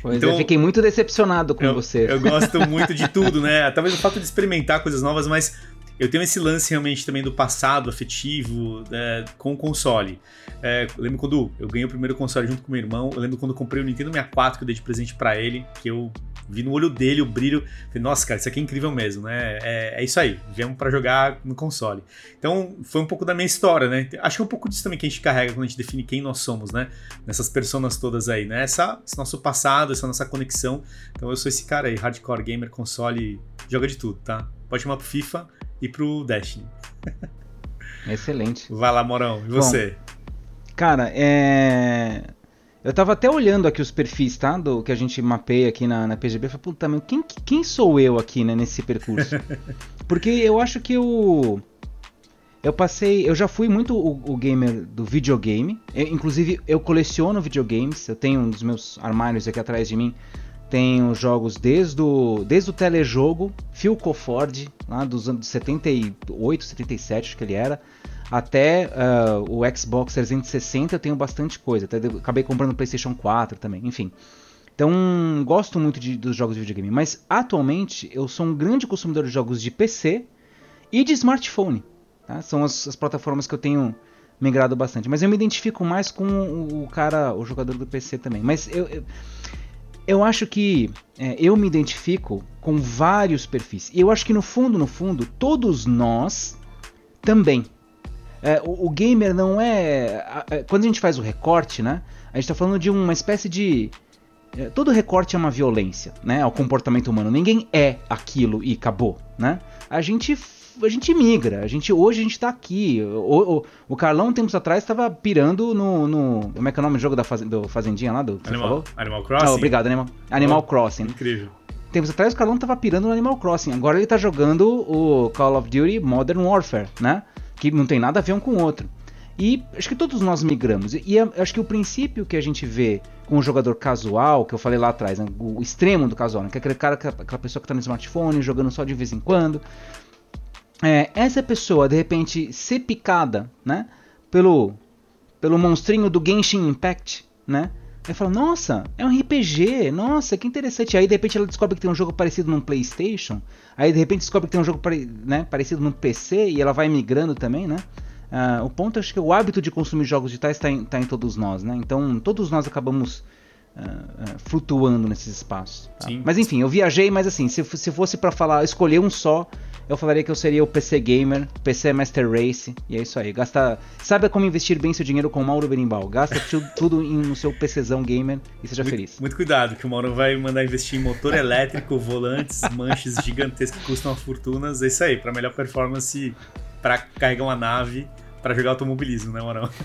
Pois então, eu fiquei muito decepcionado com eu, você. Eu gosto (laughs) muito de tudo, né? Talvez o fato de experimentar coisas novas, mas eu tenho esse lance realmente também do passado afetivo é, com o console. É, eu lembro quando eu ganhei o primeiro console junto com meu irmão. Eu lembro quando eu comprei o Nintendo 64 que eu dei de presente para ele, que eu vi no olho dele o brilho. Falei, nossa, cara, isso aqui é incrível mesmo, né? É, é isso aí, viemos para jogar no console. Então, foi um pouco da minha história, né? Acho que é um pouco disso também que a gente carrega quando a gente define quem nós somos, né? Nessas personas todas aí, né? Essa, esse nosso passado, essa nossa conexão. Então, eu sou esse cara aí, hardcore gamer, console, joga de tudo, tá? Pode chamar pro FIFA e pro Destiny. Excelente. Vai lá, Morão, e você? Bom, cara, é. Eu tava até olhando aqui os perfis, tá? Do que a gente mapeia aqui na, na PGB. Falei, puta, meu, quem, quem sou eu aqui, né, nesse percurso? (laughs) Porque eu acho que eu. Eu passei. Eu já fui muito o, o gamer do videogame. Eu, inclusive, eu coleciono videogames. Eu tenho um dos meus armários aqui atrás de mim. Tenho jogos desde o, desde o telejogo, Phil Ford, lá dos anos 78, 77, acho que ele era até uh, o Xbox 360 eu tenho bastante coisa. Até acabei comprando o PlayStation 4 também, enfim. Então, gosto muito de, dos jogos de videogame. Mas atualmente eu sou um grande consumidor de jogos de PC e de smartphone. Tá? São as, as, plataformas que eu tenho migrado bastante. Mas eu me identifico mais com o, o cara, o jogador do PC também. Mas eu, eu, eu acho que é, eu me identifico com vários perfis. E eu acho que no fundo, no fundo, todos nós também. É, o, o, gamer não é, é. Quando a gente faz o recorte, né? A gente está falando de uma espécie de. É, todo recorte é uma violência, né? Ao comportamento humano. Ninguém é aquilo e acabou, né? A gente a gente migra. A gente, hoje a gente tá aqui. O, o, o Carlão, tempos atrás, estava pirando no, no, Como é que é o nome do jogo da faz, do Fazendinha lá? Do, Animal, Animal Crossing? Oh, obrigado, Animal, Animal oh, Crossing. Incrível. Tempos atrás o Carlão estava pirando no Animal Crossing. Agora ele tá jogando o Call of Duty Modern Warfare, né? Que não tem nada a ver um com o outro. E acho que todos nós migramos. E é, acho que o princípio que a gente vê com o jogador casual, que eu falei lá atrás, né, o extremo do casual, né, que é aquele cara, aquela pessoa que está no smartphone, jogando só de vez em quando. É, essa pessoa, de repente, ser picada né, pelo, pelo monstrinho do Genshin Impact, né? Aí fala, nossa, é um RPG, nossa, que interessante. Aí de repente ela descobre que tem um jogo parecido num PlayStation. Aí de repente descobre que tem um jogo né, parecido num PC e ela vai migrando também, né? Uh, o ponto acho que o hábito de consumir jogos digitais está em, tá em, todos nós, né? Então todos nós acabamos uh, uh, flutuando nesses espaços. Tá? Mas enfim, eu viajei, mas assim, se, se fosse para falar, escolher um só, eu falaria que eu seria o PC Gamer, PC Master Race, e é isso aí. Gasta, sabe como investir bem seu dinheiro com o Mauro Berimbau. Gasta (laughs) tudo no seu PCzão gamer e seja muito, feliz. Muito cuidado, que o Mauro vai mandar investir em motor (laughs) elétrico, volantes, manches gigantescas que custam fortunas. É isso aí, para melhor performance para carregar uma nave para jogar automobilismo, né, Morão? (laughs)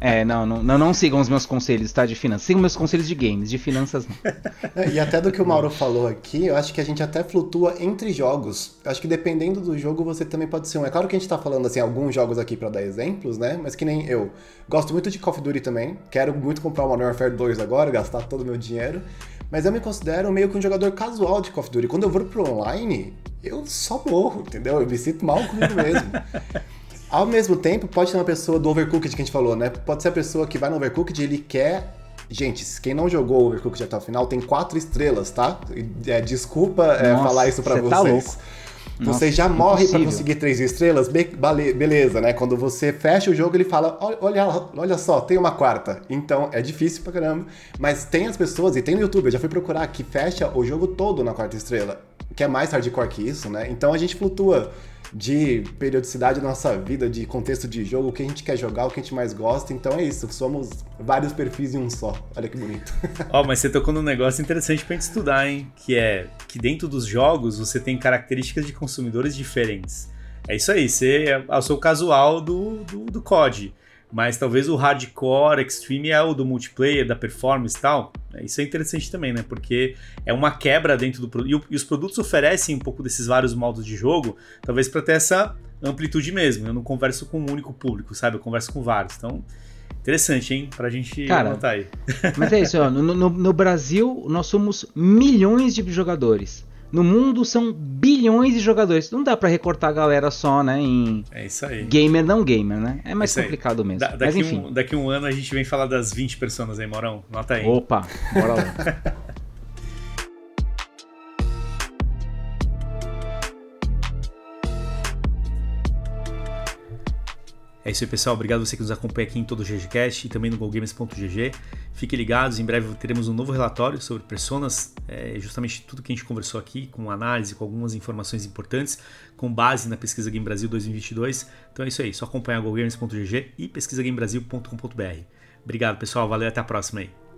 É, não, não, não, não, sigam os meus conselhos, tá? De finanças. Sigam meus conselhos de games, de finanças não. (laughs) e até do que o Mauro falou aqui, eu acho que a gente até flutua entre jogos. Eu acho que dependendo do jogo, você também pode ser um. É claro que a gente tá falando, assim, alguns jogos aqui para dar exemplos, né? Mas que nem eu. Gosto muito de Call of Duty também. Quero muito comprar o Modern Warfare 2 agora, gastar todo o meu dinheiro. Mas eu me considero meio que um jogador casual de Call of Duty. Quando eu vou pro online, eu só morro, entendeu? Eu me sinto mal comigo mesmo. (laughs) Ao mesmo tempo, pode ter uma pessoa do Overcooked que a gente falou, né? Pode ser a pessoa que vai no Overcooked e ele quer. Gente, quem não jogou Overcooked até o final tem quatro estrelas, tá? É, desculpa é, Nossa, falar isso para vocês. Tá louco. Você Nossa, já morre para conseguir três estrelas, be beleza, né? Quando você fecha o jogo, ele fala: olha, olha só, tem uma quarta. Então é difícil pra caramba. Mas tem as pessoas, e tem no YouTube, eu já fui procurar, que fecha o jogo todo na quarta estrela. Que é mais hardcore que isso, né? Então a gente flutua de periodicidade da nossa vida, de contexto de jogo, o que a gente quer jogar, o que a gente mais gosta. Então é isso, somos vários perfis em um só. Olha que bonito. Ó, oh, mas você tocou num negócio interessante pra gente estudar, hein? Que é que dentro dos jogos você tem características de consumidores diferentes. É isso aí, você é, é o seu casual do, do, do COD mas talvez o hardcore, extreme é o do multiplayer, da performance e tal. É, isso é interessante também, né? Porque é uma quebra dentro do produto. E os produtos oferecem um pouco desses vários modos de jogo, talvez para ter essa amplitude mesmo. Eu não converso com um único público, sabe? Eu converso com vários. Então, interessante, hein? Pra gente Cara, anotar aí. Mas é isso, ó. No, no, no Brasil, nós somos milhões de jogadores. No mundo são bilhões de jogadores. Não dá para recortar a galera só, né? Em é isso aí. gamer não gamer, né? É mais complicado mesmo. Da, daqui, Mas, enfim. Um, daqui um ano a gente vem falar das 20 pessoas aí, Morão. Nota aí. Opa, bora lá. (laughs) É isso aí, pessoal. Obrigado você que nos acompanha aqui em todo o GGCast e também no GoGames.gg. Fiquem ligados, em breve teremos um novo relatório sobre personas, é justamente tudo que a gente conversou aqui, com análise, com algumas informações importantes, com base na Pesquisa Game Brasil 2022. Então é isso aí, só acompanhar GoGames.gg e pesquisagamebrasil.com.br. Obrigado, pessoal. Valeu, até a próxima aí.